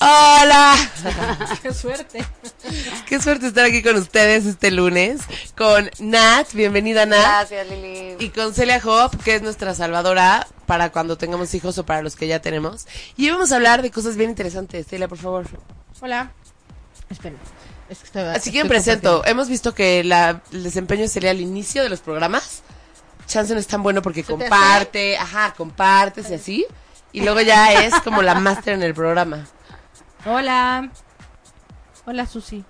Hola. Qué suerte. Qué suerte estar aquí con ustedes este lunes con Nat, bienvenida Nat. Gracias, Lili. Y con Celia Hop, que es nuestra salvadora para cuando tengamos hijos o para los que ya tenemos. Y hoy vamos a hablar de cosas bien interesantes. Celia, por favor. Hola. Espera. Es que estoy, Así que me presento. Hemos visto que la, el desempeño sería al inicio de los programas. Chance no es tan bueno porque ¿Se te comparte, ajá, compartes y así. Y luego ya es como la máster en el programa. Hola. Hola, Susi.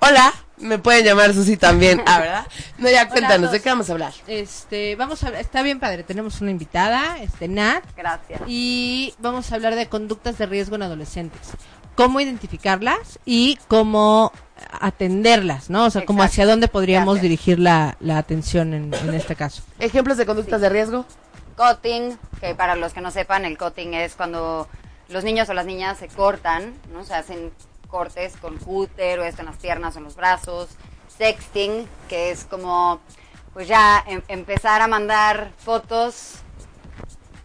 Hola, me pueden llamar Susi también. Ah, ¿verdad? No, ya cuéntanos, dos. ¿de qué vamos a hablar? Este, vamos a está bien padre, tenemos una invitada, este Nat, Gracias. y vamos a hablar de conductas de riesgo en adolescentes. Cómo identificarlas y cómo atenderlas, ¿no? O sea, como hacia dónde podríamos Gracias. dirigir la, la atención en, en este caso. Ejemplos de conductas de riesgo. Cutting, que para los que no sepan, el cutting es cuando los niños o las niñas se cortan, ¿no? Se hacen cortes con cúter o esto en las piernas o en los brazos. Sexting, que es como, pues ya em- empezar a mandar fotos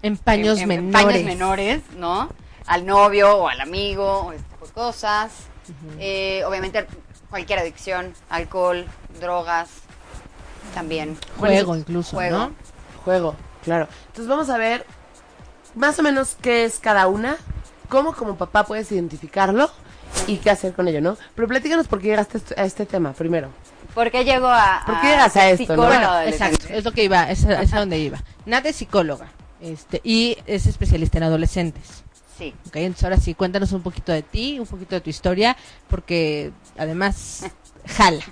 En paños en- en menores. paños menores, ¿no? Al novio o al amigo o este tipo de cosas. Eh, obviamente cualquier adicción, alcohol, drogas, también. Juego incluso, Juego. ¿no? Juego, claro. Entonces vamos a ver más o menos qué es cada una, cómo como papá puedes identificarlo y qué hacer con ello, ¿no? Pero platícanos por qué llegaste a este- tema primero. ¿Por qué llego a, ¿Por qué llegas a esto, no? Bueno, exacto, es lo que iba, es, a- es a donde iba. Nat es psicóloga, este, y es especialista en adolescentes. Sí. Ok, entonces ahora sí, cuéntanos un poquito de ti, un poquito de tu historia, porque además jala.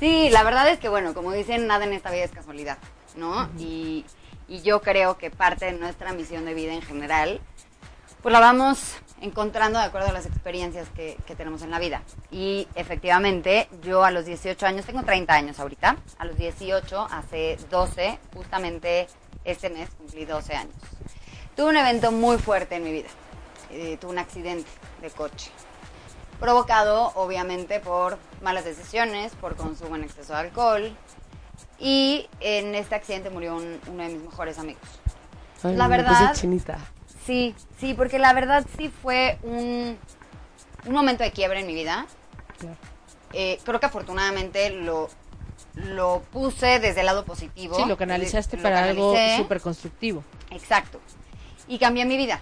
Sí, la verdad es que, bueno, como dicen, nada en esta vida es casualidad, ¿no? y, y yo creo que parte de nuestra misión de vida en general, pues la vamos encontrando de acuerdo a las experiencias que, que tenemos en la vida. Y efectivamente, yo a los 18 años, tengo 30 años ahorita, a los 18, hace 12, justamente este mes cumplí 12 años. Tuve un evento muy fuerte en mi vida. Eh, tuve un accidente de coche provocado obviamente por malas decisiones, por consumo en exceso de alcohol y en este accidente murió un- uno de mis mejores amigos. Ay, La verdad- chinita. Sí, sí, porque la verdad sí fue un, un momento de quiebre en mi vida. Eh, creo que afortunadamente lo, lo puse desde el lado positivo. Sí, lo canalizaste Lo para algo súper constructivo. Exacto. Y cambié mi vida.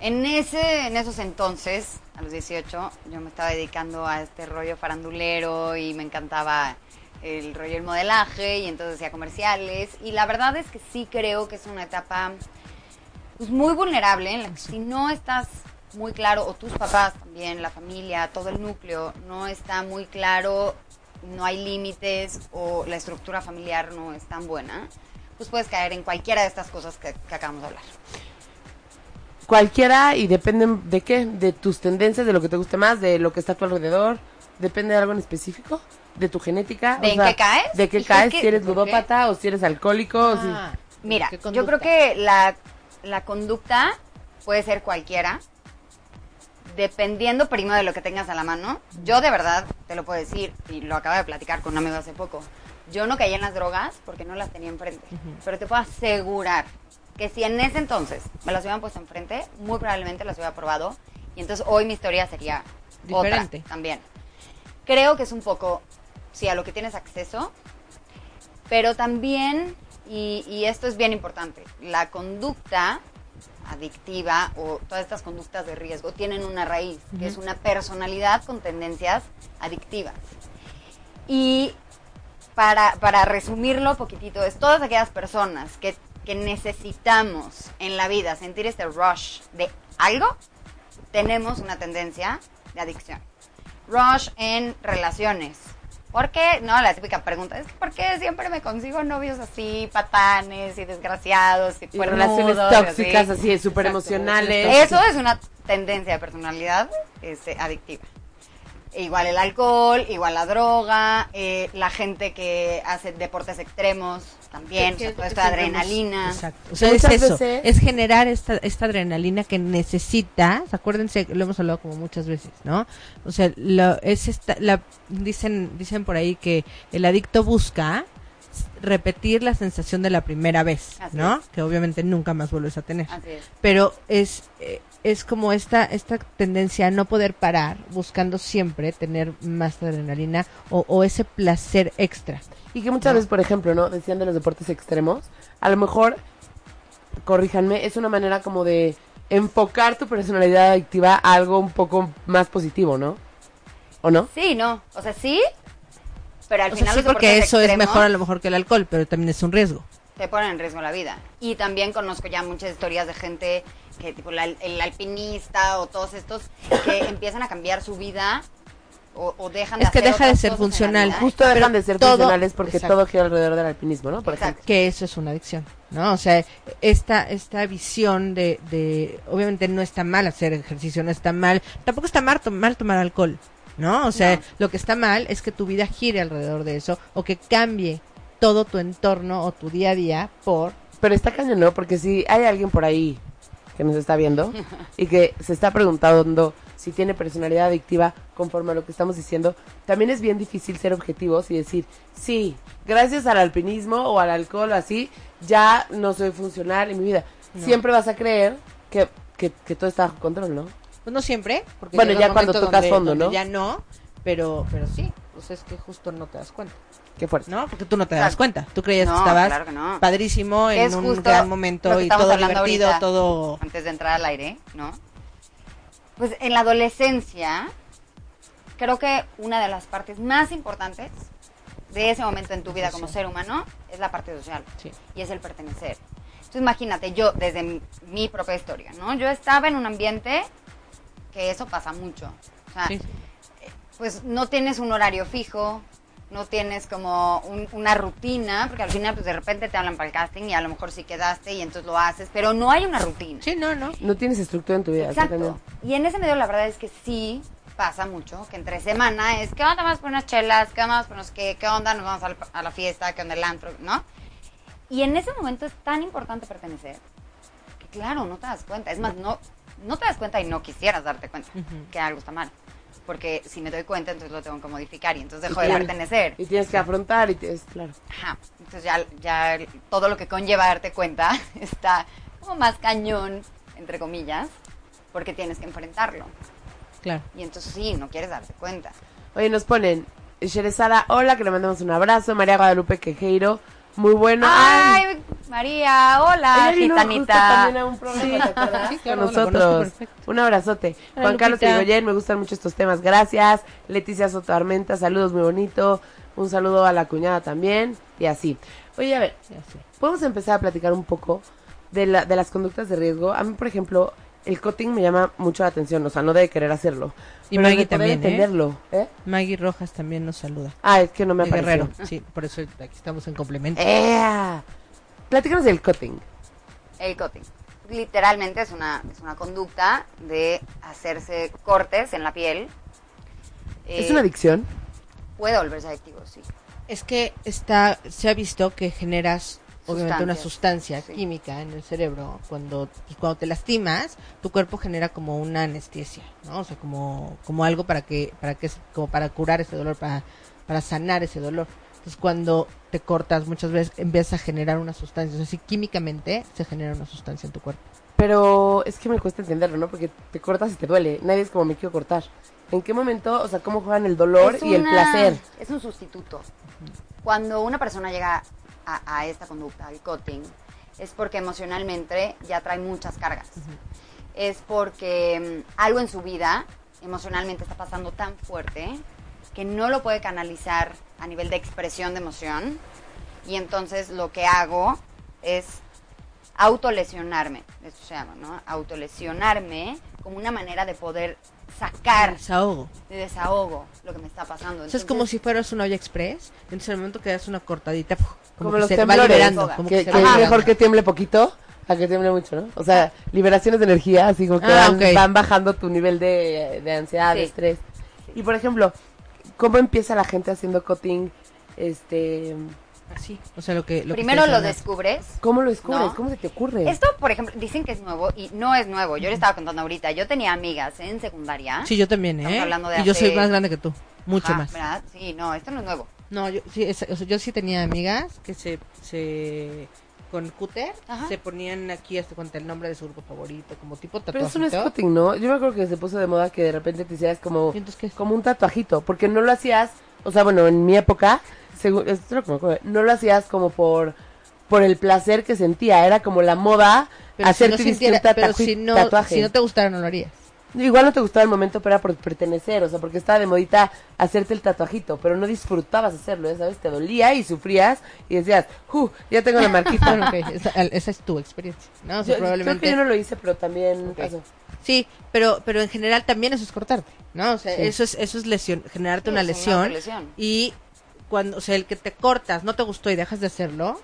En, ese, en esos entonces, a los 18, yo me estaba dedicando a este rollo farandulero y me encantaba el rollo del modelaje y entonces hacía comerciales. Y la verdad es que sí creo que es una etapa pues, muy vulnerable en la que si no estás muy claro, o tus papás también, la familia, todo el núcleo, no está muy claro, no hay límites o la estructura familiar no es tan buena, pues puedes caer en cualquiera de estas cosas que, que acabamos de hablar. Cualquiera y depende de qué, de tus tendencias, de lo que te guste más, de lo que está a tu alrededor, depende de algo en específico, de tu genética. ¿De o en sea, qué caes? De qué caes, que- si eres ludópata o si eres alcohólico. o si- Ah, Mira, ¿qué yo creo que la, la conducta puede ser cualquiera, dependiendo primero de lo que tengas a la mano. Yo de verdad te lo puedo decir, y lo acabo de platicar con un amigo hace poco. Yo no caí en las drogas porque no las tenía enfrente, pero te puedo asegurar que si en ese entonces me las hubieran puesto enfrente, muy probablemente las hubiera probado, y entonces hoy mi historia sería Diferente. otra también. Creo que es un poco, sí, a lo que tienes acceso, pero también, y, y esto es bien importante, la conducta adictiva o todas estas conductas de riesgo tienen una raíz, que es una personalidad con tendencias adictivas. Y para, para resumirlo poquitito, es todas aquellas personas que, que necesitamos en la vida sentir este rush de algo, tenemos una tendencia de adicción. Rush en relaciones. ¿Por qué? No, la típica pregunta es ¿por qué siempre me consigo novios así, patanes y desgraciados y, y relaciones tóxicas, así, súper emocionales. Eso es una tendencia de personalidad este, adictiva. Igual el alcohol, igual la droga, eh, la gente que hace deportes extremos también, Que- o sea, toda esta adrenalina. Exacto. O sea, es eso, veces- es generar esta, esta adrenalina que necesitas. Acuérdense, lo hemos hablado como muchas veces, ¿no? O sea, lo, es esta, la, dicen, dicen por ahí que el adicto busca repetir la sensación de la primera vez, Así ¿no? es. Que obviamente nunca más vuelves a tener. Así es. Pero es, eh, es como esta, esta tendencia a no poder parar, buscando siempre tener más adrenalina o, o ese placer extra. Y que muchas veces, por ejemplo, ¿no? Decían de los deportes extremos. A lo mejor, corríjanme, es una manera como de enfocar tu personalidad adictiva a algo un poco más positivo, ¿no? ¿O no? Sí, no, o sea, sí, pero al O sea, final sí, porque eso es mejor a lo mejor que el alcohol, pero también es un riesgo. te ponen en riesgo la vida. Y también conozco ya muchas historias de gente que tipo la- el alpinista o todos estos que empiezan a cambiar su vida o, o dejan de Es que hacer deja de ser funcional. Justo Pero dejan de ser todo- funcionales porque exacto. todo gira alrededor del alpinismo, ¿no? Por Exacto. ejemplo. que eso es una adicción, ¿no? O sea, esta esta visión de, de obviamente no está mal hacer ejercicio, no está mal, tampoco está mal, mal tomar alcohol, ¿no? O sea, No. lo que está mal es que tu vida gire alrededor de eso o que cambie todo tu entorno o tu día a día por Pero está cañón, ¿no? Porque si hay alguien por ahí que nos está viendo y que se está preguntando si tiene personalidad adictiva conforme a lo que estamos diciendo, también es bien difícil ser objetivos y decir, sí, gracias al alpinismo o al alcohol o así, ya no soy funcional en mi vida. No. Siempre vas a creer que, que, que todo está bajo control, ¿no? pues no siempre, porque Bueno, ya cuando tocas donde- fondo, donde ¿no? Ya no, pero pero sí, pues es que justo no te das cuenta, Qué fuerte. ¿no? Porque tú no te das Claro. cuenta, tú creías No, que estabas claro que no. padrísimo en es un gran momento y todo divertido, ahorita. todo antes de entrar al aire, ¿no? Pues en la adolescencia, creo que una de las partes más importantes de ese momento en tu vida como ser humano es la parte social Sí. y es el pertenecer. Entonces imagínate, yo desde mi, mi propia historia, ¿no? Yo estaba en un ambiente que eso pasa mucho. O sea, Sí. pues no tienes un horario fijo, no tienes como un- una rutina, porque al final pues de repente te hablan para el casting y a lo mejor sí quedaste y entonces lo haces, pero no hay una rutina. Sí, no, no. No tienes estructura en tu vida. Exacto. Y en ese medio la verdad es que sí pasa mucho, que entre semana es, ¿qué onda? Vamos por unas chelas, ¿qué onda? Vamos por unos qué, ¿qué onda? Nos vamos a la fiesta, ¿qué onda el antro? ¿No? Y en ese momento es tan importante pertenecer, que claro, no te das cuenta. Es más, no, no te das cuenta y no quisieras darte cuenta que algo está mal. Porque si me doy cuenta, entonces lo tengo que modificar y entonces dejo Y de tienes- pertenecer. Y tienes que afrontar y tienes, claro. Ajá. Entonces ya, ya todo lo que conlleva darte cuenta está como más cañón, entre comillas, porque tienes que enfrentarlo. Claro. Y entonces sí, no quieres darte cuenta. Oye, nos ponen Sherezada, hola, que le mandamos un abrazo. María Guadalupe Quejeiro, muy bueno. Ay, ¡Ay, María! ¡Hola, ella vino justo gitanita! también a un programa, ¿te acuerdas? Sí, claro, Con nosotros. Un abrazote. Hola, Juan Carlos Lupita. Irigoyen, me gustan mucho estos temas, gracias. Leticia Soto Armenta, saludos, muy bonito. Un saludo a la cuñada también. Y así. Oye, a ver, podemos empezar a platicar un poco de, la, de las conductas de riesgo. A mí, por ejemplo, el cutting me llama mucho la atención, o sea, no de querer hacerlo. Y pero Maggie también, ¿eh? entenderlo. ¿eh? Maggie Rojas también nos saluda. Ah, es que no me De apareció. Guerrero. Sí, por eso aquí estamos en complemento. ¡Ea! Platícanos del cutting. El cutting. Literalmente es una, es una conducta de hacerse cortes en la piel. ¿Es Eh, una adicción? Puede volverse adictivo, sí. Es que está, se ha visto que generas obviamente una sustancia sí. química en el cerebro cuando y cuando te lastimas tu cuerpo genera como una anestesia no o sea como como algo para que para que como para curar ese dolor para para sanar ese dolor entonces cuando te cortas muchas veces empiezas a generar una sustancia o sea, si químicamente se genera una sustancia en tu cuerpo Pero es que me cuesta entenderlo, ¿no? Porque te cortas y te duele. Nadie es como me quiero cortar. ¿En qué momento, o sea, cómo juegan el dolor Es y el placer? Es un sustituto. Cuando una persona llega a, a esta conducta, al cutting, es porque emocionalmente ya trae muchas cargas. Es porque mm, algo en su vida emocionalmente está pasando tan fuerte que no lo puede canalizar a nivel de expresión de emoción. Y entonces lo que hago es autolesionarme, esto se llama, ¿no? Autolesionarme como una manera de poder sacar desahogo de desahogo lo que me está pasando. sea, es como si fueras una olla express entonces en el momento que das una cortadita como, Como que los se va temblores. liberando como Que, que se que va es liberando. mejor que tiemble poquito a que tiemble mucho, ¿no? O sea, liberaciones de energía, así como que Ah, van, bajando tu nivel de, de ansiedad, de Sí. estrés. Y por ejemplo, ¿cómo empieza la gente haciendo cutting? Este, Así. O sea, lo que. Lo que Primero ustedes lo descubres. ¿cómo lo descubres? No. ¿Cómo se te ocurre? Esto, por ejemplo, dicen que es nuevo y no es nuevo. Yo le estaba contando ahorita. Yo tenía amigas en secundaria. Sí, yo también, ¿eh? hablando de y yo soy más grande que tú. Mucho Ajá, más. ¿verdad? Sí, no, esto no es nuevo. No, yo sí, es- o sea, yo sí tenía amigas que se, se con cúter Ajá. se ponían aquí hasta cuenta el nombre de su grupo favorito, como tipo Pero tatuaje. eso no es cutting, ¿no? Yo me acuerdo que se puso de moda que de repente te hicieras como, como un tatuajito, porque no lo hacías, o sea, bueno, en mi época, según, esto es lo que me acuerdo, no lo hacías como por por el placer que sentía, era como la moda Pero si hacerte no dizque sintiera- un tatu- pero si no, tatuaje. si no te gustara no lo harías. Igual no te gustaba el momento, pero era por pertenecer, o sea, porque estaba de modita hacerte el tatuajito, pero no disfrutabas hacerlo, ya sabes, te dolía y sufrías y decías, ¡uh! Ya tengo la marquita. Bueno, esa, esa es tu experiencia, ¿no? O sea, Yo- probablemente. Creo que yo no lo hice, pero también Ok. pasó. Sí, pero pero en general también eso es cortarte, ¿no? O sea, Sí. eso es eso es lesión, generarte Sí, una es una lesión lesión. y cuando, o sea, el que te cortas, no te gustó y dejas de hacerlo,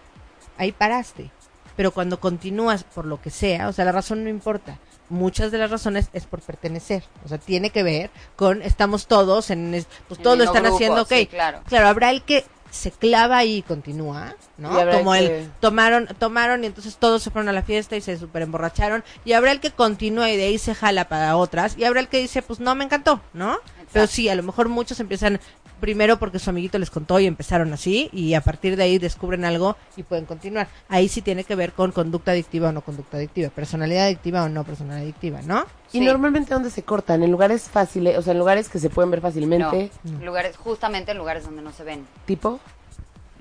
ahí paraste. Pero cuando continúas por lo que sea, o sea, la razón no importa. Muchas de las razones es por pertenecer. O sea, tiene que ver con estamos todos en es- pues En todos lo están grupo, haciendo, ok. sí, claro. Claro, habrá el que se clava y continúa, ¿no? Y habrá el Como que- el tomaron tomaron y entonces todos se fueron a la fiesta y se super emborracharon y habrá el que continúa y de ahí se jala para otras y habrá el que dice, pues no me encantó, ¿no? Pero sí, a lo mejor muchos empiezan primero porque su amiguito les contó y empezaron así y a partir de ahí descubren algo y pueden continuar. Ahí sí tiene que ver con conducta adictiva o no conducta adictiva, personalidad adictiva o no personalidad adictiva, ¿no? Y Sí. normalmente dónde se cortan, en lugares fáciles, o sea, en lugares que se pueden ver fácilmente, No, lugares, justamente en lugares donde no se ven. tipo,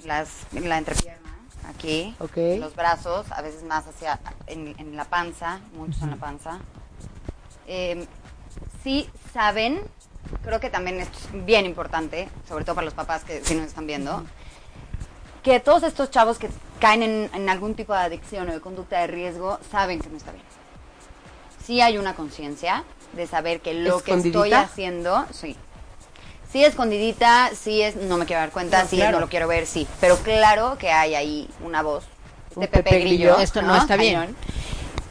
Las, la entrepierna, aquí, ok. los brazos, a veces más hacia, en, en la panza, muchos en la panza. Eh, sí saben, creo que también esto es bien importante, sobre todo para los papás que sí nos están viendo, que todos estos chavos que caen en, en algún tipo de adicción o de conducta de riesgo saben que no está bien. Sí hay una conciencia de saber que lo que estoy haciendo, sí. Sí escondidita, sí es, no me quiero dar cuenta, No, sí claro. no lo quiero ver, sí. Pero claro que hay ahí una voz, Un este Pepe, Pepe Grillo, Grillo. Esto no está bien. Cañón,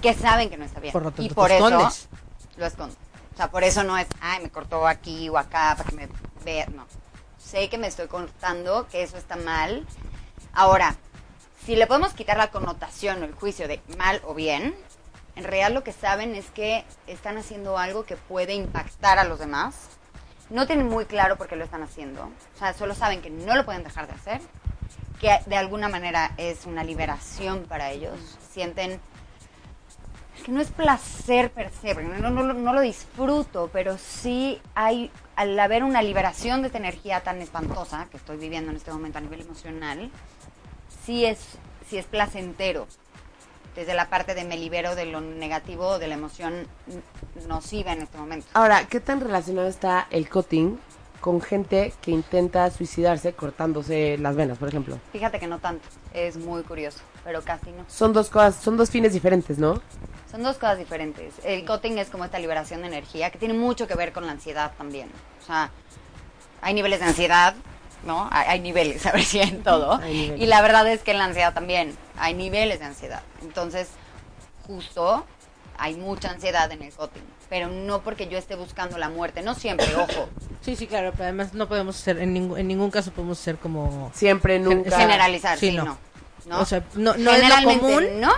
que saben que no está bien. Por lo tanto, y por eso escondes. lo escondo. O sea, por eso no es, ay, me cortó aquí o acá para que me vea. No. Sé que me estoy cortando, que eso está mal. Ahora, si le podemos quitar la connotación o el juicio de mal o bien, en realidad lo que saben es que están haciendo algo que puede impactar a los demás. No tienen muy claro por qué lo están haciendo. O sea, solo saben que no lo pueden dejar de hacer, que de alguna manera es una liberación para ellos. Sienten que no es placer per se, no, no, no, lo disfruto, pero sí hay, al haber una liberación de esta energía tan espantosa que estoy viviendo en este momento a nivel emocional, sí es, sí es placentero. Desde la parte de me libero de lo negativo de la emoción nociva en este momento. Ahora, ¿qué tan relacionado está el cutting con gente que intenta suicidarse cortándose las venas, por ejemplo? Fíjate que no tanto, es muy curioso, pero casi no. Son dos cosas, son dos fines diferentes, ¿no? Son dos cosas diferentes. El cutting es como esta liberación de energía que tiene mucho que ver con la ansiedad también. O sea, hay niveles de ansiedad, ¿no? Hay, hay niveles, a ver si en todo. Y la verdad es que en la ansiedad también hay niveles de ansiedad. Entonces, justo hay mucha ansiedad en el cutting. Pero no porque yo esté buscando la muerte, no siempre, ojo. Sí, sí, claro, pero además no podemos ser, en, ningún en ningún caso podemos ser como... Siempre, nunca. Generalizar, Sí, sí, no. no. ¿no? O sea, no, no es lo Generalmente común. no,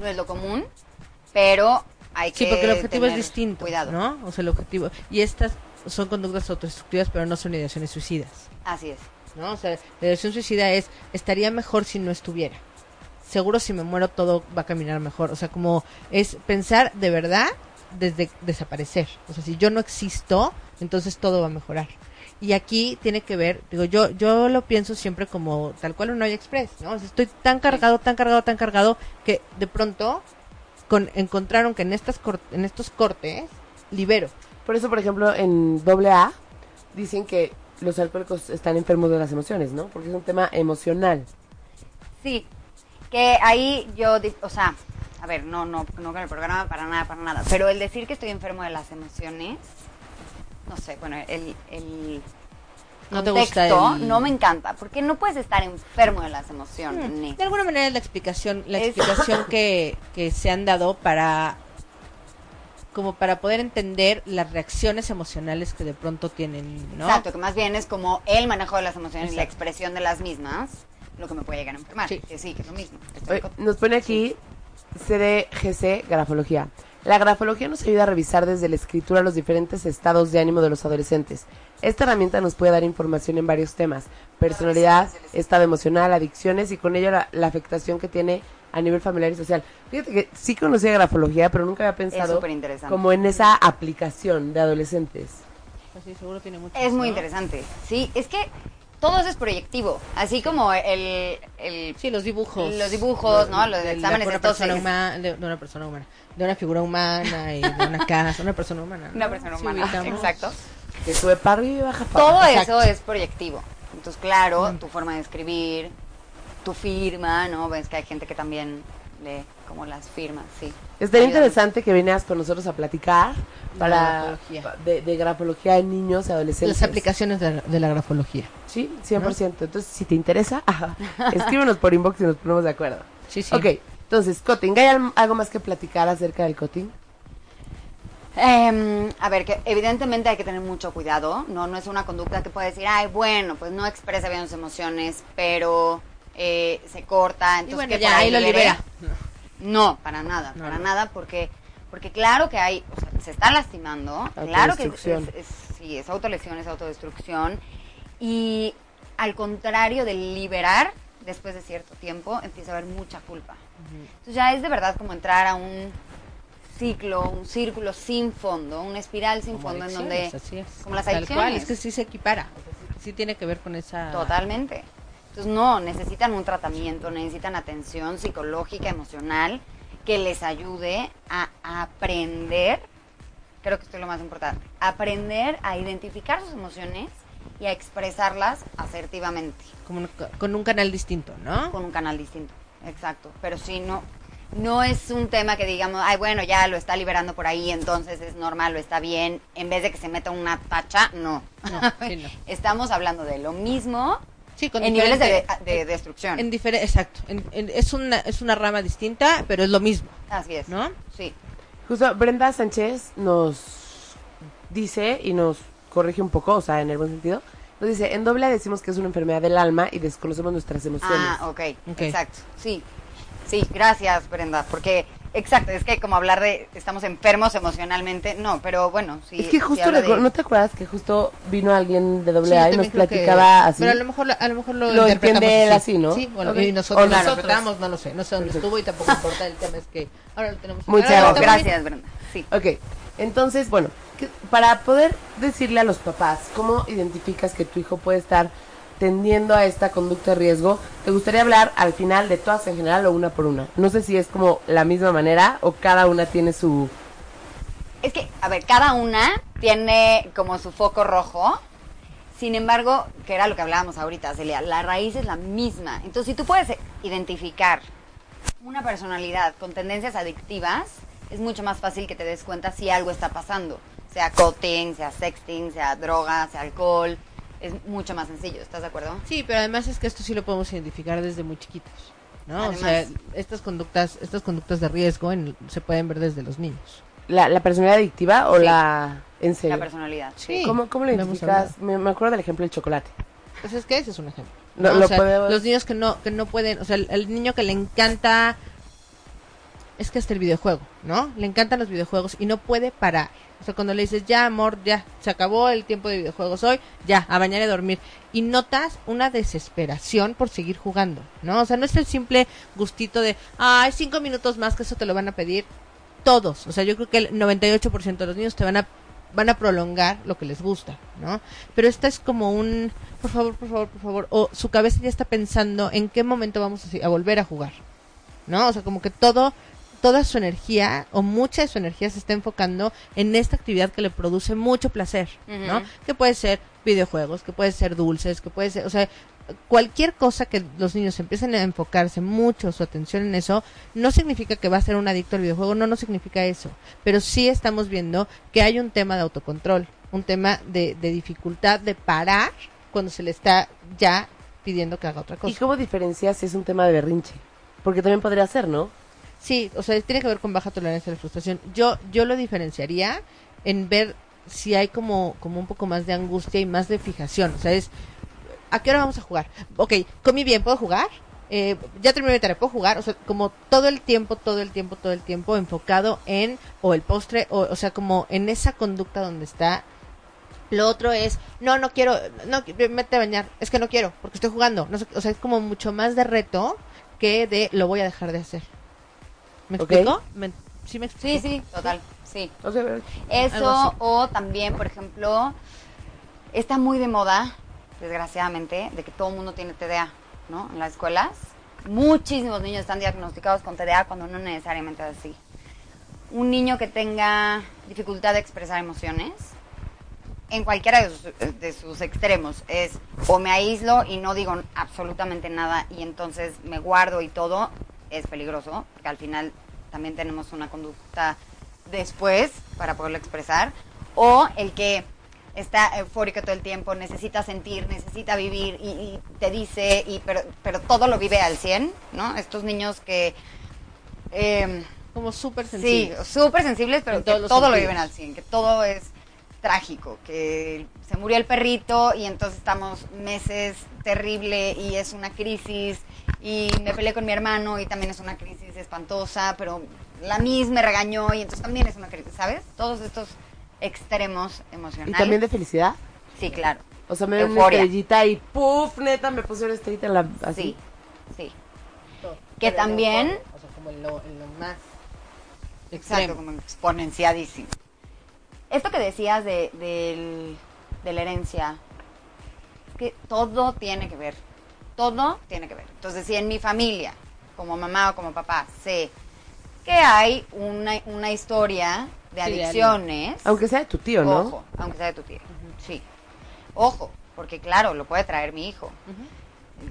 no es lo común, pero hay que Sí, porque el objetivo es distinto, Cuidado. ¿no? O sea, el objetivo... Y estas son conductas autodestructivas, pero no son ideaciones suicidas, Así es. ¿no? O sea, la ideación suicida es, estaría mejor si no estuviera. Seguro si me muero todo va a caminar mejor. O sea, como es pensar de verdad desde desaparecer. O sea, si yo no existo, entonces todo va a mejorar. Y aquí tiene que ver, digo, yo yo lo pienso siempre como tal cual un Oya Express, ¿no? O sea, estoy tan cargado, tan cargado, tan cargado que de pronto con, encontraron que en estas cor- en estos cortes libero. Por eso, por ejemplo, en AA dicen que los alcohólicos están enfermos de las emociones, ¿no? Porque es un tema emocional. Sí, que ahí yo, o sea, a ver, no, no, no con el programa para nada, para nada, pero el decir que estoy enfermo de las emociones, no sé, bueno, el, el No te gusta el- no me encanta, porque no puedes estar enfermo de las emociones. Hmm, De alguna manera es la explicación, la Es- explicación que, que se han dado para como para poder entender las reacciones emocionales que de pronto tienen, ¿no? Exacto, que más bien es como el manejo de las emociones y la expresión de las mismas, lo que me puede llegar a enfermar. Sí. Que sí, que es lo mismo. Estoy Oye, con- Nos pone aquí CDGC Grafología. La grafología nos ayuda a revisar desde la escritura los diferentes estados de ánimo de los adolescentes. Esta herramienta nos puede dar información en varios temas, personalidad, estado emocional, adicciones y con ello la, la afectación que tiene a nivel familiar y social. Fíjate que sí conocía grafología, pero nunca había pensado como en esa aplicación de adolescentes. Pues sí, seguro tiene mucho. Es muy ¿no? interesante. Sí, es que todo eso es proyectivo. Así como el, el Sí, los dibujos. Los dibujos, ¿no? Los de, exámenes de, una persona humana, de, de una persona humana, de una figura humana y de una casa, una persona humana. ¿no? una persona humana. Exacto. Que sube para arriba y baja para Todo abajo. Exacto. eso es proyectivo. Entonces, claro, tu forma de escribir, tu firma, ¿no? Ves que hay gente que también lee como las firmas, sí. Estaría interesante que vinieras con nosotros a platicar para grafología. de, de grafología en niños y adolescentes. Las aplicaciones de, la- de la grafología. Sí, 100%. Entonces, si te interesa, ajá, escríbenos por inbox y nos ponemos de acuerdo. Sí, sí. Ok, entonces, cutting. ¿Hay al- algo más que platicar acerca del cutting? Em, a ver, que evidentemente hay que tener mucho cuidado, ¿no? No es una conducta que puede decir, ay, bueno, pues no expresa bien sus emociones, pero eh, se corta, Y entonces bueno, que ya por ahí lo liberé. libera. No, para nada, No, para no. nada, porque porque claro que hay, o sea, se está lastimando, claro que es, Autodestrucción. es- es- sí, es autolesión, es autodestrucción, y al contrario de liberar, después de cierto tiempo, empieza a haber mucha culpa. Entonces ya es de verdad como entrar a un ciclo, un círculo sin fondo, una espiral sin Como fondo en donde... adicciones, así es. como las Tal adicciones. cual, es que sí se equipara. sí, tiene que ver con esa. Totalmente. Entonces, no, necesitan un tratamiento, necesitan atención psicológica, emocional, que les ayude a, aprender, creo que esto es lo más importante, aprender a identificar sus emociones y a expresarlas asertivamente, Como un- con un canal distinto, ¿no? con un canal distinto. Exacto. Pero sí, no, no es un tema que digamos, ay, bueno, ya lo está liberando por ahí, entonces es normal, lo está bien, en vez de que se meta una tacha, no. No, sí, no. Estamos hablando de lo mismo Sí, con en niveles de, diferente- de destrucción. En difere- exacto. En- en- es, una, es una rama distinta, pero es lo mismo, Así es. ¿no? Sí. Justo Brenda Sánchez nos dice y nos corrige un poco, o sea, en el buen sentido. Nos dice, en doble decimos que es una enfermedad del alma y desconocemos nuestras emociones. Ah, ok. Ok. Exacto. Sí. Sí, gracias, Brenda. Porque, exacto, es que como hablar de estamos enfermos emocionalmente, no, pero bueno, sí. es que sí justo, de- ¿no te acuerdas que justo vino alguien de doble Sí, A y nos que- platicaba así? Pero a lo mejor, lo- a lo, mejor lo, Lo entiende él así, ¿no? Sí, bueno, y nosotros O lo nosotros. interpretamos, no lo sé. No sé dónde Perfecto. estuvo y tampoco importa. El tema es que ahora lo tenemos. Ahora claro. tenemos- Gracias, Brenda. Sí. Ok, entonces, bueno, para poder decirle a los papás cómo identificas que tu hijo puede estar tendiendo a esta conducta de riesgo, te gustaría hablar al final de todas en general o una por una. No sé si es como la misma manera o cada una tiene su... Es que, a ver, cada una tiene como su foco rojo. Sin embargo, que era lo que hablábamos ahorita, Celia, la raíz es la misma. Entonces, si tú puedes identificar una personalidad con tendencias adictivas, es mucho más fácil que te des cuenta si algo está pasando. Sea cutting, sea sexting, sea droga, sea alcohol. Es mucho más sencillo, ¿estás de acuerdo? Sí, pero además es que esto sí lo podemos identificar desde muy chiquitos. ¿no? o sea, estas conductas, estas conductas de riesgo en- se pueden ver desde los niños. ¿La, la personalidad adictiva o Sí. la... en serio? La personalidad. Sí. ¿Cómo, cómo lo identificas? Me, me acuerdo del ejemplo del chocolate. Pues es que ese es un ejemplo. Lo- ¿no? lo O sea, podemos- Los niños que no, que no pueden, o sea, el, el niño que le encanta, es que hasta el videojuego, ¿no? Le encantan los videojuegos y no puede parar. O sea, cuando le dices, ya amor, ya, se acabó el tiempo de videojuegos hoy, ya, a bañar y a dormir. Y notas una desesperación por seguir jugando, ¿no? O sea, no es el simple gustito de, ay, cinco minutos más que eso te lo van a pedir todos. O sea, yo creo que el 98% de los niños te van a van a prolongar lo que les gusta, ¿no? Pero esta es como un, por favor, por favor, por favor, o su cabeza ya está pensando en qué momento vamos a, volver a jugar, ¿no? O sea, como que todo, toda su energía o mucha de su energía se está enfocando en esta actividad que le produce mucho placer, ¿no? Que puede ser videojuegos, que puede ser dulces, que puede ser, o sea, cualquier cosa que los niños empiecen a enfocarse mucho su atención en eso, no significa que va a ser un adicto al videojuego, no, no significa eso, pero sí estamos viendo que hay un tema de autocontrol, un tema de, de dificultad de parar cuando se le está ya pidiendo que haga otra ¿Y cosa. cómo diferencias si es un tema de berrinche? Porque también podría ser, ¿no? Sí, o sea, tiene que ver con baja tolerancia a la frustración. Yo, yo lo diferenciaría en ver si hay como, como un poco más de angustia y más de fijación. O sea, es, ¿a qué hora vamos a jugar? Ok, comí bien, ¿puedo jugar? Eh, ya terminé mi tarea, ¿puedo jugar? O sea, como todo el tiempo, todo el tiempo, todo el tiempo enfocado en, o el postre, o, o sea, como en esa conducta donde está. Lo otro es, no, no quiero, no, mete a bañar, es que no quiero, porque estoy jugando. No o sea, es como mucho más de reto que de lo voy a dejar de hacer. ¿Me explico? ¿Me- ¿Sí me Sí, explico? sí, total, sí. Eso, o también, por ejemplo, está muy de moda, desgraciadamente, de que todo el mundo tiene TDA, ¿no? En las escuelas. Muchísimos niños están diagnosticados con TDA cuando no necesariamente es así. Un niño que tenga dificultad de expresar emociones, en cualquiera de sus, de sus extremos, es o me aíslo y no digo absolutamente nada y entonces me guardo y todo, es peligroso, porque al final también tenemos una conducta después para poderlo expresar, o el que está eufórico todo el tiempo, necesita sentir, necesita vivir y, y te dice, y, pero, pero todo lo vive al 100, ¿no? Estos niños que... em, Como súper Sí, sencillo. súper sensibles, pero que todo lo sentidos. viven al 100, que todo es trágico, que se murió el perrito y entonces estamos meses terrible y es una crisis y me peleé con mi hermano y también es una crisis espantosa, pero la misma me regañó y entonces también es una crisis, ¿sabes? Todos estos extremos Y emocionales. también de felicidad. Sí, claro. O sea, me ven una estrellita y ¡puf! Neta, me pusieron estrellita en la... Así. Sí, sí. Que Pero también- O sea, como en lo, en lo más Exacto, extremo. como exponenciadísimo. Esto que decías de, del- de la herencia, es que todo tiene que ver. Todo tiene que ver. Entonces, si en mi familia, como mamá o como papá, sé que hay una, una historia de Sí, de adicciones, Aunque sea de tu tío, ¿no? ojo, aunque sea de tu tío, sí. Ojo, porque claro, lo puede traer mi hijo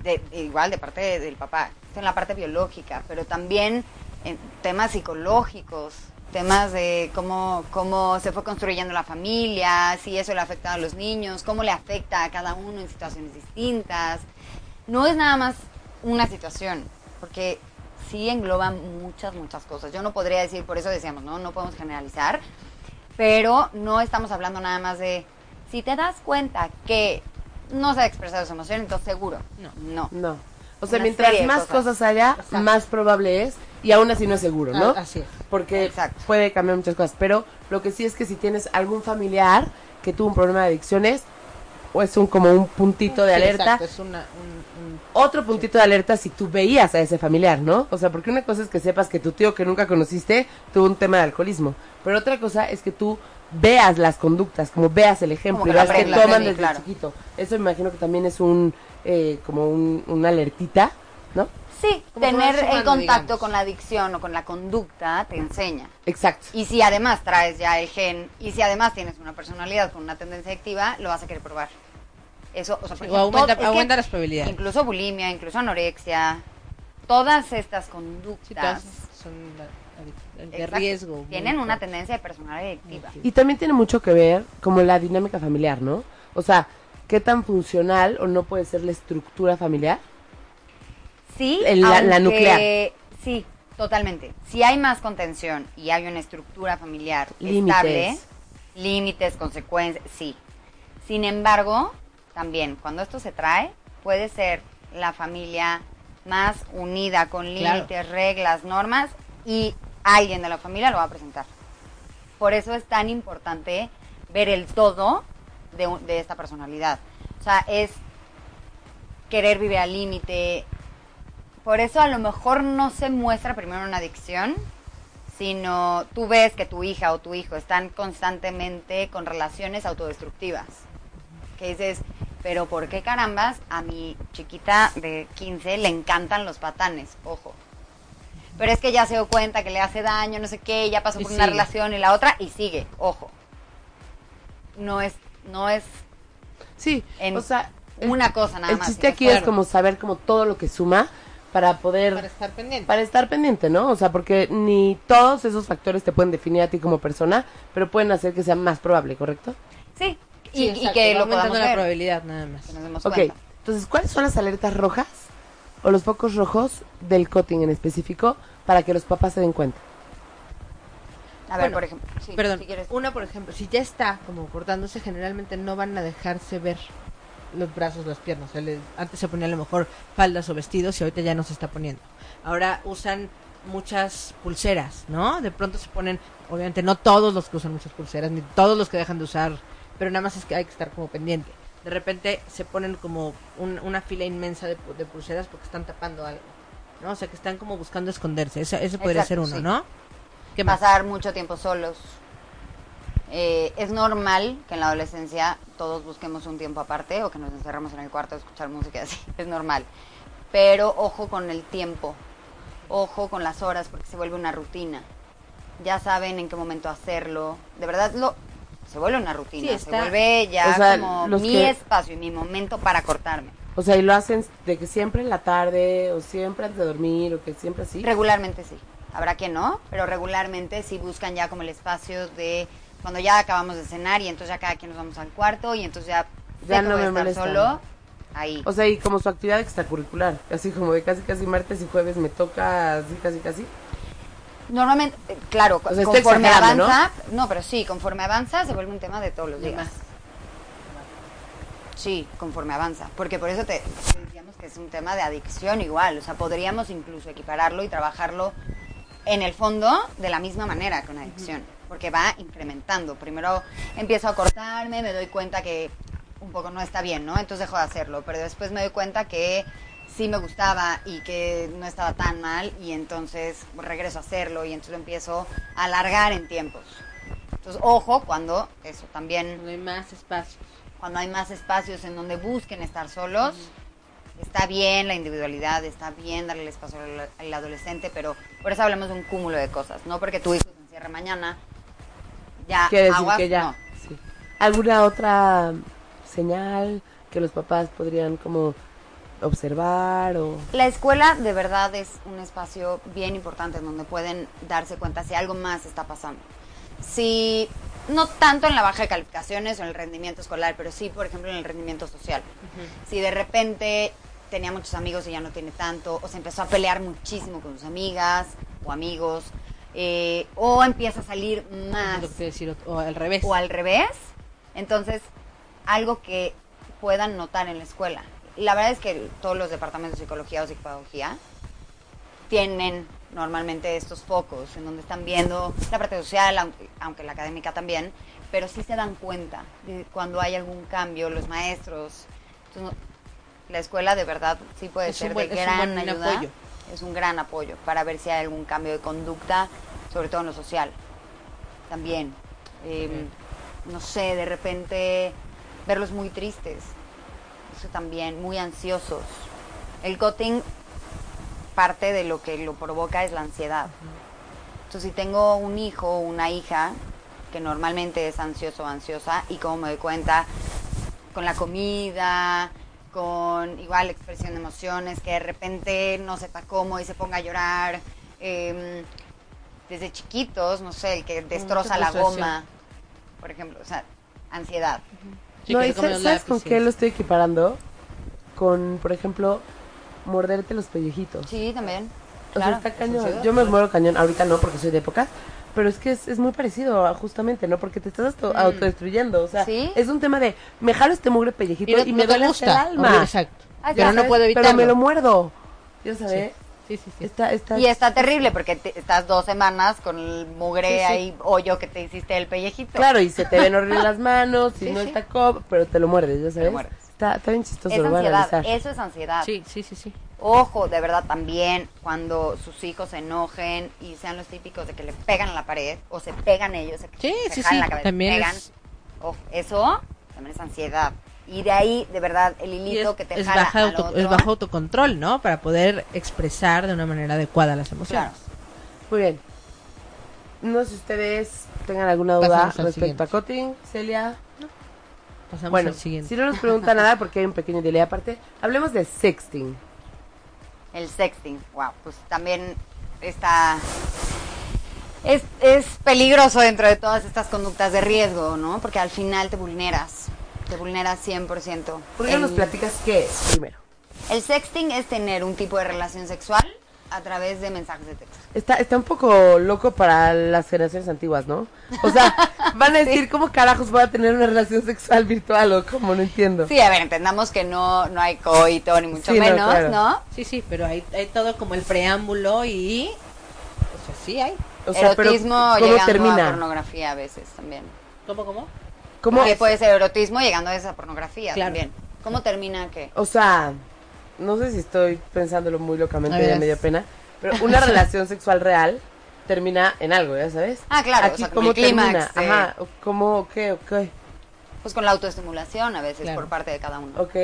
de- igual de parte de- del papá, en la parte biológica, pero también en temas psicológicos, temas de cómo, cómo se fue construyendo la familia, si eso le afecta a los niños, cómo le afecta a cada uno en situaciones distintas. No es nada más una situación, porque sí engloba muchas, muchas cosas. Yo no podría decir, por eso decíamos, no, no podemos generalizar, pero no estamos hablando nada más de, si te das cuenta que no sabe expresar sus emociones, entonces seguro. No. No. No. O sea, Una mientras más cosas. cosas, haya, Exacto. más probable es. Y aún así no es seguro, ¿no? Ah, así es. Porque Exacto. puede cambiar muchas cosas. Pero lo que sí es que si tienes algún familiar que tuvo un problema de adicciones, o es un como un puntito de Sí, alerta, exacto, es una, un- un- otro puntito de alerta si tú veías a ese familiar, ¿no? O sea, porque una cosa es que sepas que tu tío que nunca conociste tuvo un tema de alcoholismo, pero otra cosa es que tú veas las conductas, como veas el ejemplo, Como y veas que toman desde claro. chiquito. Eso me imagino que también es un, eh, como un, una alertita, ¿no? Sí, Como tener sumando, el contacto digamos. con la adicción o con la conducta te enseña. Exacto. Y si además traes ya el gen, y si además tienes una personalidad con una tendencia adictiva, lo vas a querer probar. Eso, o sea, por o ejemplo, aumenta, todo- las probabilidades. Incluso bulimia, incluso anorexia, todas estas Sí, conductas todas son de exacto, riesgo. tienen una tendencia de personalidad adictiva. Y también tiene mucho que ver como la dinámica familiar, ¿no? O sea, qué tan funcional o no puede ser la estructura familiar. Sí, la- nuclear. Sí, totalmente. Si hay más contención y hay una estructura familiar Límites. estable, límites, consecuencias, sí. Sin embargo, también cuando esto se trae, puede ser la familia más unida con Claro. límites, reglas, normas y alguien de la familia lo va a presentar. Por eso es tan importante ver el todo de, de esta personalidad. O sea, es querer vivir al límite. Por eso a lo mejor no se muestra primero una adicción, sino tú ves que tu hija o tu hijo están constantemente con relaciones autodestructivas. Que dices, pero ¿por qué carambas a mi chiquita de 15 le encantan los patanes? Ojo. Pero es que ya se dio cuenta que le hace daño, no sé qué, ya pasó Y por una sigue. relación y la otra y sigue, ojo. No es, no es Sí, en o sea, el- una cosa nada el más. chiste sino aquí es es como saber como todo lo que suma para poder Para estar pendiente. para estar pendiente, ¿no? O sea, porque ni todos esos factores te pueden definir a ti como persona, pero pueden hacer que sea más probable, ¿correcto? Sí, y, Sí, y exacto, que lo podamos la ver, probabilidad nada más. que nos demos Ok, cuenta. entonces, ¿cuáles son las alertas rojas o los focos rojos del cutting en específico para que los papás se den cuenta? A ver, Bueno, por ejemplo. sí, Perdón, si quieres. una por ejemplo, si ya está como cortándose, generalmente no van a dejarse ver los brazos, las piernas. O sea, le- antes se ponía a lo mejor faldas o vestidos y ahorita ya no se está poniendo. Ahora usan muchas pulseras, ¿no? De pronto se ponen, obviamente no todos los que usan muchas pulseras, ni todos los que dejan de usar, pero nada más es que hay que estar como pendiente. De repente se ponen como un- una fila inmensa de, de pulseras porque están tapando algo, ¿no? O sea, que están como buscando esconderse. Ese, ese podría Exacto, ser uno, sí. ¿no? ¿Qué más? pasar mucho tiempo solos. Eh, es normal que en la adolescencia todos busquemos un tiempo aparte o que nos encerramos en el cuarto a escuchar música así. Es normal. Pero ojo con el tiempo. Ojo con las horas porque se vuelve una rutina. Ya saben en qué momento hacerlo. De verdad lo se vuelve una rutina. Sí, se vuelve ya O sea, como mi que- espacio y mi momento para cortarme. O sea, y lo hacen de que siempre en la tarde o siempre antes de dormir o que siempre así. Regularmente sí. Habrá que no, pero regularmente sí buscan ya como el espacio de cuando ya acabamos de cenar y entonces ya cada quien nos vamos al cuarto y entonces ya, Ya no voy a me estar molestan. solo ahí. O sea, y como su actividad extracurricular, así como de casi casi martes y jueves me toca así casi casi. Normalmente, eh, claro, O sea, estoy conforme avanza, ¿no? pero sí, conforme avanza se vuelve un tema de todos los días. más. Sí, conforme avanza, porque por eso te te decíamos que es un tema de adicción igual, o sea, podríamos incluso equipararlo y trabajarlo en el fondo de la misma manera que una adicción, porque va incrementando. Primero empiezo a cortarme, me doy cuenta que un poco no está bien, ¿no? Entonces dejo de hacerlo, pero después me doy cuenta que sí me gustaba y que no estaba tan mal y entonces regreso a hacerlo y entonces lo empiezo a alargar en tiempos. Entonces, ojo cuando eso también No hay más espacios. cuando hay más espacios en donde busquen estar solos, está bien la individualidad, está bien darle el espacio al, al adolescente, pero por eso hablamos de un cúmulo de cosas, no porque tu hijo se encierre mañana, ya Quiere decir aguas, que ya. no. sí. ¿Alguna otra señal que los papás podrían como observar o La escuela de verdad es un espacio bien importante en donde pueden darse cuenta si algo más está pasando. Si, no tanto en la baja de calificaciones o en el rendimiento escolar, pero sí, por ejemplo, en el rendimiento social. Si de repente tenía muchos amigos y ya no tiene tanto, o se empezó a pelear muchísimo con sus amigas o amigos, eh, o empieza a salir más decir, o al revés. o al revés. Entonces, algo que puedan notar en la escuela. La verdad es que todos los departamentos de psicología o psicopedagogía tienen normalmente estos focos en donde están viendo la parte social, aunque, la académica también, pero sí se dan cuenta de cuando hay algún cambio, los maestros. Entonces, la escuela de verdad sí puede Es ser buen- de gran ayuda. apoyo. Es un gran apoyo para ver si hay algún cambio de conducta, sobre todo en lo social. También, eh, no sé, de repente verlos muy tristes. Eso también, muy ansiosos. El cutting, parte de lo que lo provoca es la ansiedad. Entonces, si tengo un hijo o una hija que normalmente es ansioso o ansiosa, y como me doy cuenta, con la comida, con igual expresión de emociones, que de repente no sepa cómo y se ponga a llorar. eh, desde chiquitos, no sé, el que destroza la goma, por ejemplo, o sea, ansiedad. Sí, no, que y se ¿sabes, con qué lo estoy equiparando? Con, por ejemplo, morderte los pellejitos. Sí, también. O Claro, sea, está es cañón. Yo me muero cañón. Ahorita no, porque soy de época. Pero es que es, es muy parecido, a- justamente, ¿no? Porque te estás auto- autodestruyendo. O sea, Sí. es un tema de, me jalo este mugre pellejito Y me no duele gusta. el alma. Exacto. Ah, Pero no puedo evitarlo. Pero me lo muerdo. Ya sabes. Sí, sí, sí. Está, está, Y está terrible porque te- estás dos semanas con el mugre Sí, sí. ahí, hoyo que te hiciste el pellejito. Claro, y se te ven horribles las manos, y no sí. está cop, pero te lo muerdes, ya sabes. muerdes. Está, está bien chistoso, Es lo voy a ansiedad, eso es ansiedad. Sí, sí, sí, sí. Ojo, de verdad también, cuando sus hijos se enojen y sean los típicos de que le pegan a la pared o se pegan ellos, se, Sí, se sí, sí, la cabeza, también pegan. es- Ojo, eso también es ansiedad. Y de ahí, de verdad, el hilito es, que te es jala baja al auto- otro. es bajo autocontrol, ¿no? Para poder expresar de una manera adecuada las emociones. Claro. Muy bien. No sé si ustedes tengan alguna duda respecto siguiente. a Cutting, Celia. Pasamos bueno, al siguiente. si no nos pregunta nada, porque hay un pequeño delay aparte, hablemos de sexting. El sexting, wow, pues también está... Es, es peligroso dentro de todas estas conductas de riesgo, ¿no? Porque al final te vulneras, te vulneras 100%. ¿Por qué no El- nos platicas qué es primero? El sexting es tener un tipo de relación sexual a través de mensajes de texto. Está, está un poco loco para las generaciones antiguas, ¿no? O sea, van a decir, ¿cómo carajos voy a tener una relación sexual virtual o cómo? No entiendo. Sí, a ver, entendamos que no, no hay coito, ni mucho Sí, no, menos, claro. ¿no? Sí, sí, pero hay, hay todo como el preámbulo y... O sea, sí hay. O sea, pero erotismo ¿cómo llegando a termina? pornografía a veces también. ¿Cómo, cómo? ¿Cómo? Que puede ser erotismo llegando a esa pornografía Claro. también. ¿Cómo termina qué? O sea, no sé si estoy pensándolo muy locamente, ya me dio pena, pero una relación sexual real termina en algo, ¿ya sabes? Ah, claro, Aquí, o sea, ¿cómo el clímax, termina? eh. Ajá, ¿cómo, qué? Pues con la autoestimulación a veces Claro. por parte de cada uno. Ok,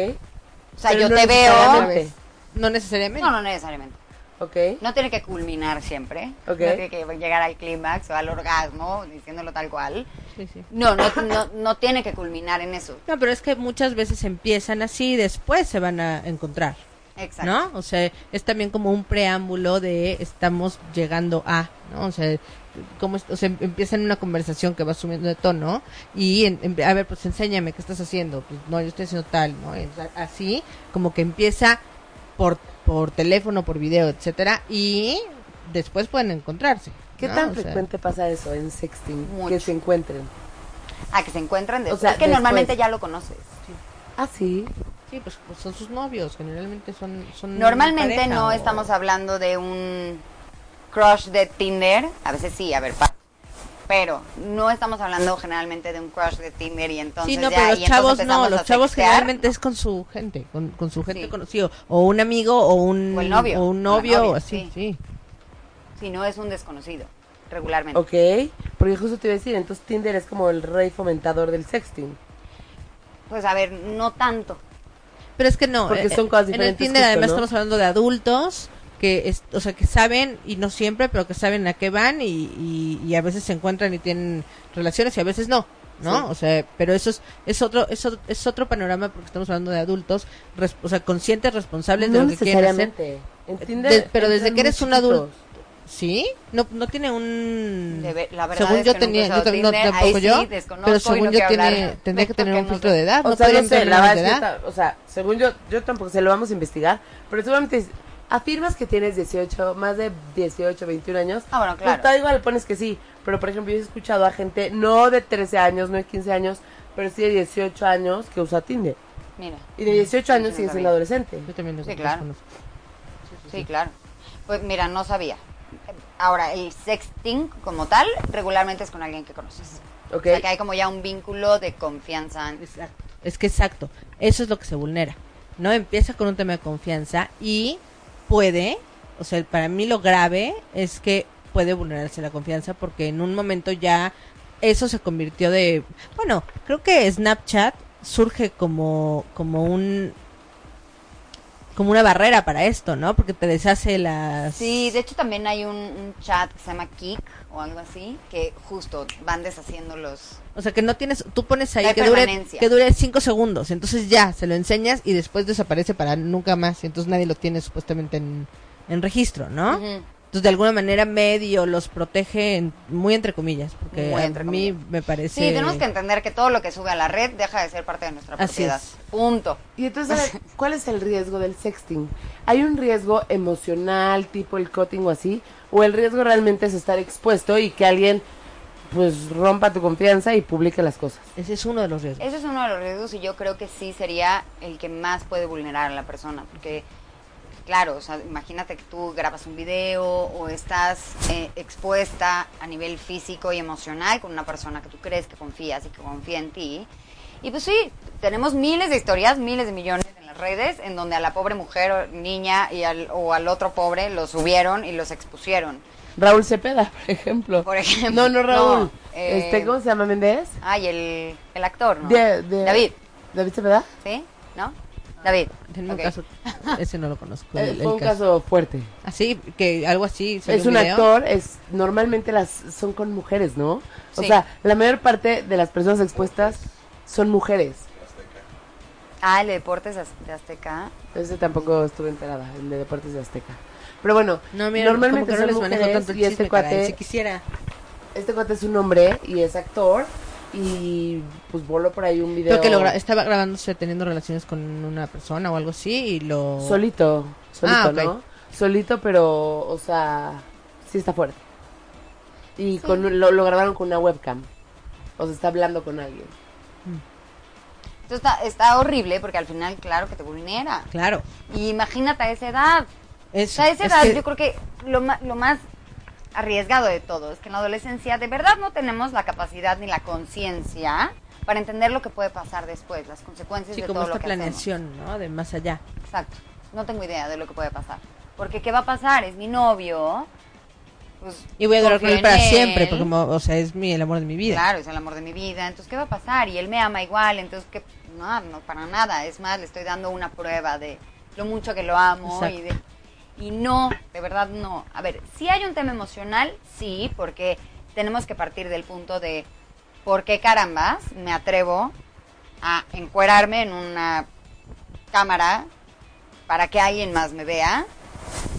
O sea, Pero yo no te veo... No necesariamente. No, no necesariamente. No tiene que culminar siempre. No tiene que llegar al clímax o al orgasmo, diciéndolo tal cual. Sí, sí. No, no, no, no tiene que culminar en eso. No, pero es que muchas veces empiezan así y después se van a encontrar, Exacto. ¿no? O sea, es también como un preámbulo de estamos llegando a, ¿no? O sea, como, o sea, empieza en una conversación que va subiendo de tono y, en- en- a ver, pues enséñame, ¿qué estás haciendo? Pues no, yo estoy haciendo tal, ¿no? Así, como que empieza por, por teléfono, por video, etcétera, y después pueden encontrarse. ¿Qué ¿no? tan O sea, frecuente pasa eso en sexting? Mucho. Que se encuentren. A que se encuentran después. sea, es que después. normalmente ya lo conoces. Ah, sí. Sí, pues, pues son sus novios, generalmente son... son Normalmente pareja no o- estamos hablando de un crush de Tinder. A veces sí, a ver, pa- pero no estamos hablando generalmente de un crush de Tinder y entonces Sí, no, ya, pero y los entonces chavos no, los a chavos sextear. generalmente es con su gente, con, con su gente Sí. conocido, o un amigo, o un, O el novio, o un novio, novia, o así, sí. sí. Si no es un desconocido, regularmente. Ok, porque justo te iba a decir, entonces Tinder es como el rey fomentador del sexting. Pues a ver, no tanto. Pero es que no, Porque eh, son cosas en el diferentes Tinder justo, además ¿no? estamos hablando de adultos que, es, o sea, que saben, y no siempre, pero que saben a qué van y, y, y a veces se encuentran y tienen relaciones y a veces no. ¿no? Sí. O sea, pero eso es, es otro es otro, es otro panorama porque estamos hablando de adultos, res- o sea, conscientes, responsables no de lo que quieren hacer. necesariamente. En Tinder De- pero desde que eres un adulto. ¿Sí? No, no tiene un... De ver- la verdad según es yo que tenía, yo tam- no, Tinder, tampoco yo, sí pero según yo tiene, tendría que tener un filtro de edad. O ¿no? sea, no sé, la de edad. o sea, según yo, yo tampoco se lo vamos a investigar, pero seguramente afirmas que tienes 18, más de 18, 21 años. Ah, bueno, Pues claro. da igual, pones que sí, pero por ejemplo, yo he escuchado a gente, no de 13 años, no de 15 años, pero sí de 18 años que usa Tinder. Mira. Y de 18 años sigue siendo adolescente. Yo también los Sí, claro. desconozco. Sí, claro. Pues mira, no sabía. Ahora, el sexting como tal, regularmente es con alguien que conoces. ¿Ok? O sea, que hay como ya un vínculo de confianza. Exacto. Es que exacto, eso es lo que se vulnera. No empieza con un tema de confianza y puede, o sea, para mí lo grave es que puede vulnerarse la confianza porque en un momento ya eso se convirtió de, bueno, creo que Snapchat surge como como un como una barrera para esto, ¿no? Porque te deshace las Sí, de hecho también hay un, un chat que se llama Kik o algo así, que justo van deshaciendo los... O sea, que no tienes, tú pones ahí que dure, que dure cinco segundos, entonces ya, se lo enseñas y después desaparece para nunca más, y entonces nadie lo tiene supuestamente en, en registro, ¿no? Entonces de alguna manera medio los protege, en- muy entre comillas, porque Muy a entre mí comillas. me parece... Sí, tenemos que entender que todo lo que sube a la red deja de ser parte de nuestra Así propiedad. es. Punto. Y entonces, ¿cuál es el riesgo del sexting? ¿Hay un riesgo emocional, tipo el cutting o así? ¿O el riesgo realmente es estar expuesto y que alguien, pues, rompa tu confianza y publique las cosas? Ese es uno de los riesgos. Ese es uno de los riesgos y yo creo que sí sería el que más puede vulnerar a la persona, porque claro, o sea, imagínate que tú grabas un video o estás eh, expuesta a nivel físico y emocional con una persona que tú crees que confías y que confía en ti. Y pues sí, tenemos miles de historias, miles de millones en las redes en donde a la pobre mujer o niña y al, o al otro pobre los subieron y los expusieron. Raúl Cepeda, por ejemplo. Por ejemplo. No, no Raúl. No, eh, este, ¿Cómo se llama Méndez? Ay, el, el actor, ¿no? De- de- David, David Cepeda. ¿sí? ¿No? David. En un ok. caso, ese no lo conozco. Eh, el- fue el un caso fuerte. Así, que algo así. Es un video. actor, es normalmente las son con mujeres, ¿no? O Sí. sea, la mayor parte de las personas expuestas son mujeres. Ah, el de Deportes de Azteca. Ese tampoco estuve enterada, el de Deportes de Azteca. Pero bueno, No, mira, normalmente como que no son les manejo mujeres tanto el y este caray, cuate, Si quisiera. este cuate es un hombre y es actor y pues voló por ahí un video Creo que lo gra- estaba grabándose teniendo relaciones con una persona o algo así y lo... solito, solito, Ah, ok. ¿no? Solito, pero, o sea, sí está fuerte. Y con, lo, lo grabaron con una webcam. O sea, está hablando con alguien. Entonces está, está horrible porque al final, claro que te vulnera. Claro. Y imagínate a esa edad. Eso. O sea, a esa Es edad que- yo creo que lo, lo más arriesgado de todo es que en la adolescencia de verdad no tenemos la capacidad ni la conciencia para entender lo que puede pasar después, las consecuencias Sí, de como todo esta lo que hacemos. planeación, ¿no? De más allá. Exacto. No tengo idea de lo que puede pasar. Porque ¿qué va a pasar? Es mi novio. Pues, Y voy a durar con él para siempre, porque, como, o sea, es mi, el amor de mi vida. Claro, es el amor de mi vida. Entonces, ¿qué va a pasar? Y él me ama igual. Entonces, ¿qué? No, no, para nada. Es más, le estoy dando una prueba de lo mucho que lo amo. Y, de- y no, de verdad no. A ver, si hay un tema emocional, sí, porque tenemos que partir del punto de por qué carambas me atrevo a encuerarme en una cámara para que alguien más me vea.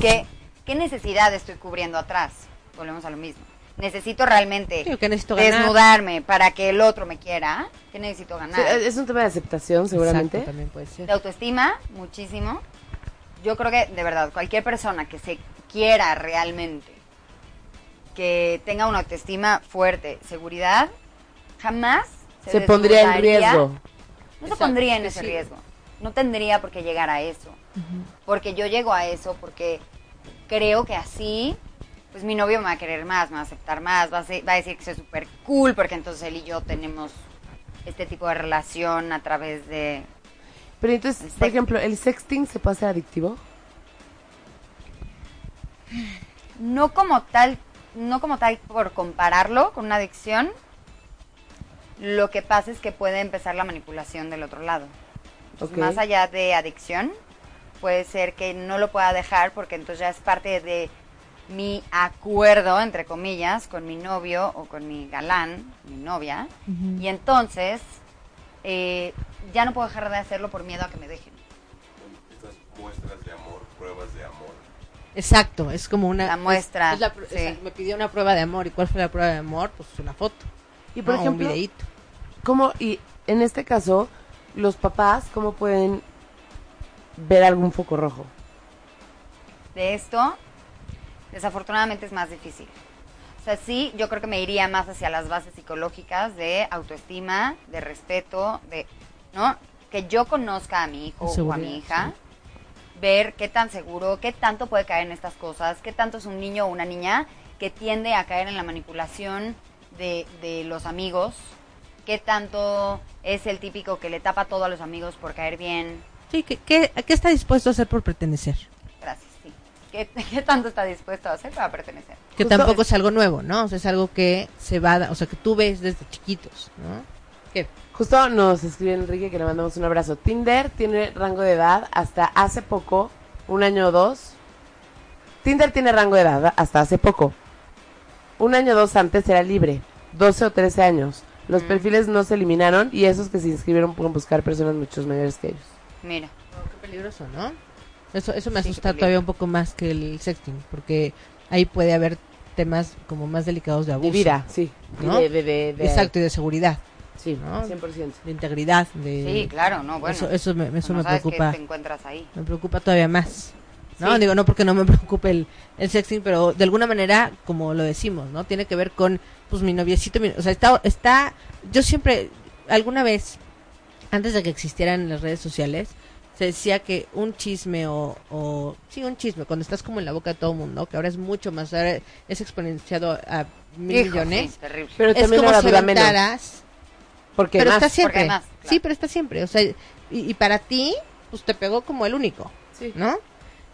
¿Qué, qué necesidad estoy cubriendo atrás? Volvemos a lo mismo. Necesito realmente Sí, que necesito ganar. desnudarme para que el otro me quiera. ¿Qué necesito ganar? Sí, es un tema de aceptación, seguramente. Exacto, también puede ser. de autoestima, muchísimo. Yo creo que, de verdad, cualquier persona que se quiera realmente, que tenga una autoestima fuerte, seguridad, jamás se, Se pondría en riesgo. No se pondría en ese sí. riesgo. No tendría por qué llegar a eso. Porque yo llego a eso porque creo que así, pues mi novio me va a querer más, me va a aceptar más, va a, ser- va a decir que soy súper cool, porque entonces él y yo tenemos este tipo de relación a través de... Pero entonces, por ejemplo, ¿el sexting se puede hacer adictivo? No como tal, no como tal por compararlo con una adicción, lo que pasa es que puede empezar la manipulación del otro lado. Entonces. Más allá de adicción, puede ser que no lo pueda dejar porque entonces ya es parte de mi acuerdo, entre comillas, con mi novio o con mi galán, mi novia. Y entonces eh, ya no puedo dejar de hacerlo por miedo a que me dejen. Estas muestras de amor, pruebas de amor. Exacto, es como una... La muestra, es- es la pr- sí. exacto, me pidió una prueba de amor. ¿Y cuál fue la prueba de amor? Pues una foto. Y por ¿no? ejemplo, Un videíto. ¿cómo, y en este caso, los papás, cómo pueden ver algún foco rojo? de esto, desafortunadamente es más difícil. O sea, sí, yo creo que me iría más hacia las bases psicológicas de autoestima, de respeto, de, ¿no? Que yo conozca a mi hijo o a mi hija, ver qué tan seguro, qué tanto puede caer en estas cosas, qué tanto es un niño o una niña que tiende a caer en la manipulación de, de los amigos, qué tanto es el típico que le tapa todo a los amigos por caer bien, Sí, ¿qué, qué, ¿qué está dispuesto a hacer por pertenecer? Gracias, sí. ¿Qué, qué tanto está dispuesto a hacer para pertenecer? Que Justo- tampoco es algo nuevo, ¿no? O sea, es algo que se va, o sea, que tú ves desde chiquitos, ¿no? ¿Qué? Justo nos escribe Enrique que le mandamos un abrazo. Tinder tiene rango de edad hasta hace poco, un año o dos. Tinder tiene rango de edad hasta hace poco. Un año o dos antes era libre, 12 o 13 años. Los Mm. perfiles no se eliminaron y esos que se inscribieron pueden buscar personas mucho mayores que ellos. Mira, Qué peligroso, ¿no? Eso, eso me Sí, asusta todavía un poco más que el sexting, porque ahí puede haber temas como más delicados de abuso. De vida, sí. Y ¿No? De, de, de- de- Exacto, y de seguridad, Sí, ¿no? 100%. de integridad, de... sí, claro, no, bueno. Eso, eso me, eso no me sabes preocupa. qué te encuentras ahí. Me preocupa todavía más. ¿no? Sí. Digo, no porque no me preocupe el, el sexting, pero de alguna manera, como lo decimos, ¿no? Tiene que ver con, pues, mi noviecito, mi- o sea, está, está, yo siempre, alguna vez, antes de que existieran las redes sociales, se decía que un chisme o, o, sí, un chisme, cuando estás como en la boca de todo el mundo, que ahora es mucho más, ahora es exponenciado a mil Hijo, millones, sí, terrible. Pero es también como si aventaras Porque pero más. está siempre. Porque más, claro. Sí, pero está siempre. O sea, y, y para ti, pues te pegó como el único, Sí. ¿no?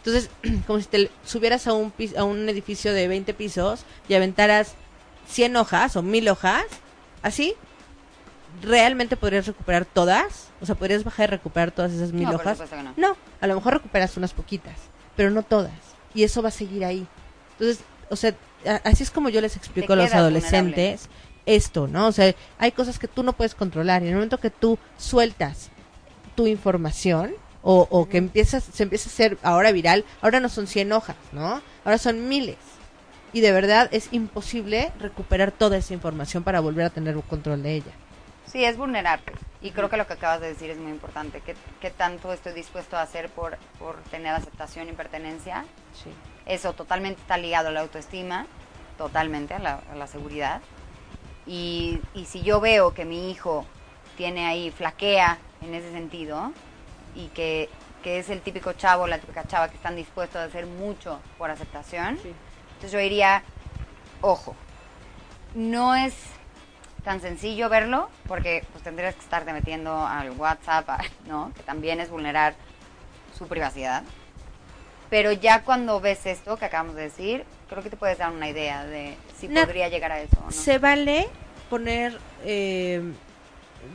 Entonces, como si te subieras a un, a un edificio de 20 pisos y aventaras 100 hojas o 1000 hojas, así, ¿realmente podrías recuperar todas? O sea, ¿podrías bajar y recuperar todas esas 1000 No, hojas? no. No, a lo mejor recuperas unas poquitas, pero no todas. Y eso va a seguir ahí. Entonces, o sea, así es como yo les explico a los adolescentes esto, ¿no? O sea, hay cosas que tú no puedes controlar y en el momento que tú sueltas tu información o, o que empiezas, se empieza a hacer ahora viral, ahora no son 100 hojas, ¿no? Ahora son miles. Y de verdad es imposible recuperar toda esa información para volver a tener un control de ella. Sí, es vulnerarte. Y creo que lo que acabas de decir es muy importante. ¿Qué, qué tanto estoy dispuesto a hacer por, por tener aceptación y pertenencia? Sí. Eso totalmente está ligado a la autoestima, totalmente a la, a la seguridad. Y, y si yo veo que mi hijo tiene ahí, flaquea en ese sentido, y que, que es el típico chavo, la típica chava que están dispuestos a hacer mucho por aceptación, entonces yo diría, ojo, no es tan sencillo verlo, porque pues tendrías que estarte metiendo al WhatsApp, ¿no? Que también es vulnerar su privacidad. Pero ya cuando ves esto que acabamos de decir, creo que te puedes dar una idea de si Na- podría llegar a eso no. Se vale poner... eh,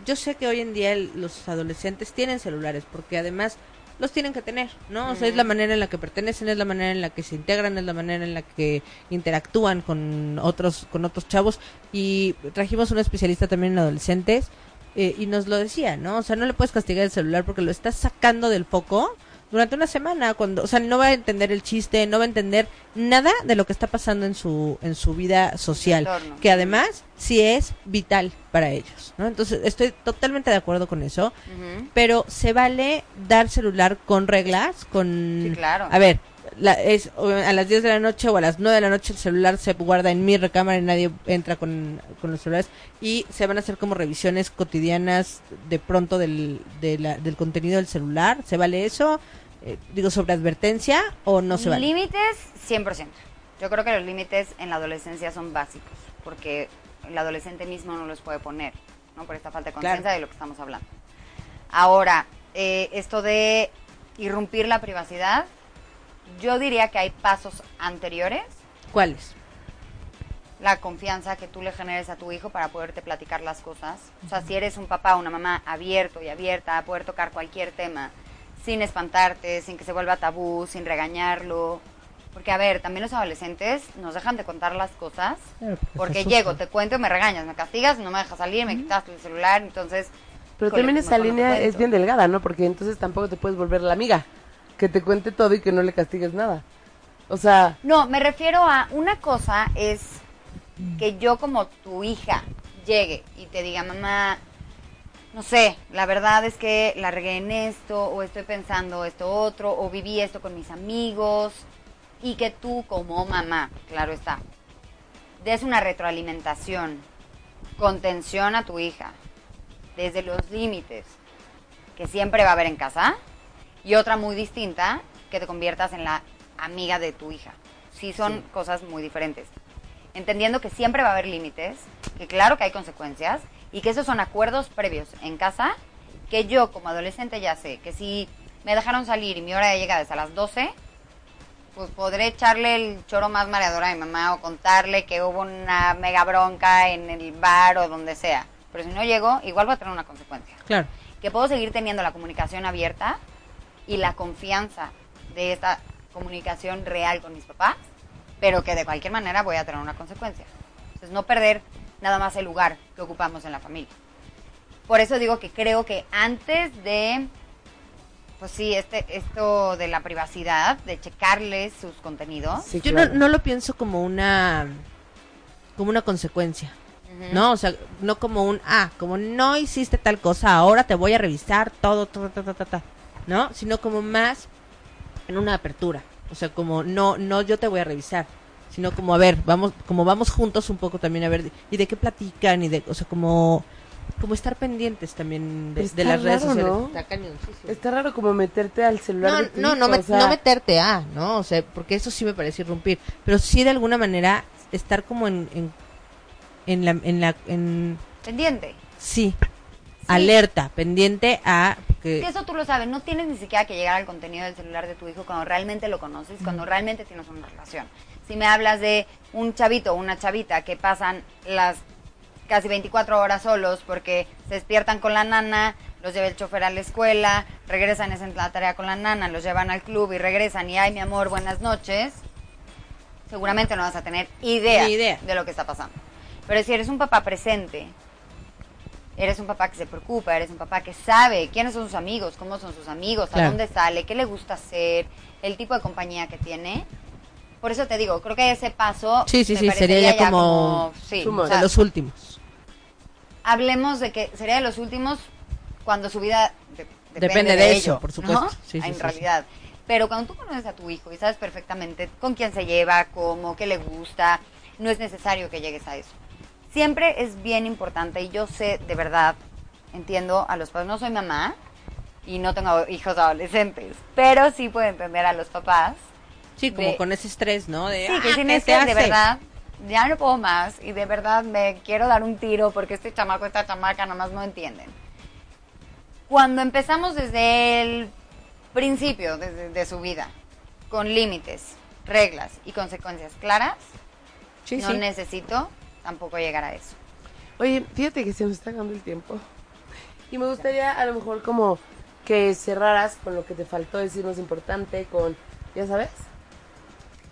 yo sé que hoy en día el- los adolescentes tienen celulares porque además los tienen que tener, ¿no? O sea, es la manera en la que pertenecen, es la manera en la que se integran, es la manera en la que interactúan con otros con otros chavos y trajimos un especialista también en adolescentes eh, y nos lo decía, ¿no? O sea, no le puedes castigar el celular porque lo estás sacando del foco durante una semana cuando, o sea, no va a entender el chiste, no va a entender nada de lo que está pasando en su en su vida social, que además sí es vital para ellos, ¿no? Entonces, estoy totalmente de acuerdo con eso, pero se vale dar celular con reglas, con Sí, claro. A ver, la- es a las 10 de la noche o a las 9 de la noche el celular se guarda en mi recámara y nadie entra con, con los celulares y se van a hacer como revisiones cotidianas de pronto del, de la- del contenido del celular. ¿Se vale eso? Eh, digo, sobre advertencia o no se vale. Límites, 100%. Yo creo que los límites en la adolescencia son básicos, porque el adolescente mismo no los puede poner, ¿no? Por esta falta de conciencia Claro. de lo que estamos hablando. Ahora, eh, esto de irrumpir la privacidad, yo diría que hay pasos anteriores. ¿Cuáles? La confianza que tú le generes a tu hijo para poderte platicar las cosas. O sea, si eres un papá o una mamá abierto y abierta a poder tocar cualquier tema, sin espantarte, sin que se vuelva tabú, sin regañarlo. Porque, a ver, también los adolescentes nos dejan de contar las cosas. Claro, porque se Porque asustan. llego, te cuento, me regañas, me castigas, no me dejas salir, me quitas el celular, entonces... Pero también pues esa línea es bien delgada, ¿no? Porque entonces tampoco te puedes volver la amiga. Que te cuente todo y que no le castigues nada. O sea, No, me refiero a una cosa es que yo como tu hija llegue y te diga, mamá, no sé, la verdad es que la regué en esto, o estoy pensando esto otro, o viví esto con mis amigos, y que tú como mamá, claro está, des una retroalimentación, contención a tu hija, desde los límites que siempre va a haber en casa, y otra muy distinta, que te conviertas en la amiga de tu hija. Sí son cosas muy diferentes. Entendiendo que siempre va a haber límites, que claro que hay consecuencias, y que esos son acuerdos previos en casa, que yo como adolescente ya sé que si me dejaron salir y mi hora de llegada es a las 12, pues podré echarle el choro más mareador a mi mamá o contarle que hubo una mega bronca en el bar o donde sea. Pero si no llego, igual va a tener una consecuencia Claro. que puedo seguir teniendo la comunicación abierta y la confianza de esta comunicación real con mis papás, pero que de cualquier manera voy a tener una consecuencia. Entonces, no perder nada más el lugar que ocupamos en la familia. Por eso digo que creo que antes de, pues sí, este, esto de la privacidad, de checarles sus contenidos, sí, Yo claro. no, no lo pienso como una como una consecuencia. ¿No? O sea, no como un, ah, como no hiciste tal cosa, ahora te voy a revisar todo, ta, ta, ta, ta, ta, ¿no? Sino como más en una apertura. O sea, como no, no yo te voy a revisar, sino como, a ver, vamos, como vamos juntos un poco también a ver, y de qué platican, y de, o sea, como, como estar pendientes también de, está las redes raro, sociales. ¿no? Está. Está raro como meterte al celular No, de tu no, no, me- o sea, no meterte a, ¿no? O sea, porque eso sí me parece irrumpir. Pero sí de alguna manera estar como en, en, en la, en la, en, pendiente. sí, alerta, pendiente a, que, Que eso tú lo sabes, no tienes ni siquiera que llegar al contenido del celular de tu hijo cuando realmente lo conoces, cuando realmente tienes una relación. Si me hablas de un chavito o una chavita que pasan las casi 24 horas solos porque se despiertan con la nana, los lleva el chofer a la escuela, regresan, hacen la tarea con la nana, los llevan al club y regresan y ay mi amor, buenas noches, seguramente no vas a tener idea, idea. de lo que está pasando. Pero si eres un papá presente, eres un papá que se preocupa, eres un papá que sabe quiénes son sus amigos, cómo son sus amigos, a dónde sale, qué le gusta hacer, el tipo de compañía que tiene. Por eso te digo, creo que ese paso Sí, sí, me sí, sería parecería ya como sí, sumo. o sea, de los últimos. hablemos de que sería de los últimos cuando su vida de- depende, Depende de, de ello, eso, por supuesto. ¿no? Sí, sí, en sí, realidad. Pero cuando tú conoces a tu hijo y sabes perfectamente con quién se lleva, cómo, qué le gusta, no es necesario que llegues a eso. Siempre es bien importante y yo sé de verdad, entiendo a los padres, no soy mamá y no tengo hijos adolescentes, pero sí puedo entender a los papás. Sí, como de- con ese estrés, ¿no? De, Sí, "Ah, que sin ¿qué este, te de hace?". verdad, ya no puedo más y de verdad me quiero dar un tiro porque este chamaco, esta chamaca, nada más no entienden. Cuando empezamos desde el principio desde, de su vida, con límites, reglas y consecuencias claras, Sí, no sí. necesito tampoco llegar a eso. Oye, fíjate que se me está acabando el tiempo. Y me gustaría a lo mejor como que cerraras con lo que te faltó decirnos importante, con, ya sabes.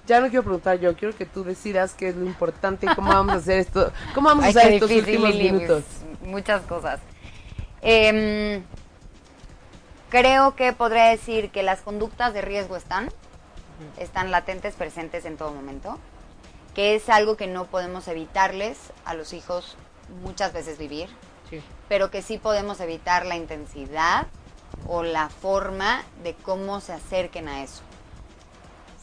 Ya no quiero preguntar yo, quiero que tú decidas qué es lo importante y cómo vamos a hacer esto, cómo vamos a usar estos difícil, últimos minutos. Muchas cosas. Em, creo que podría decir que las conductas de riesgo están, están latentes, presentes en todo momento, que es algo que no podemos evitarles a los hijos muchas veces vivir, Sí. pero que sí podemos evitar la intensidad o la forma de cómo se acerquen a eso.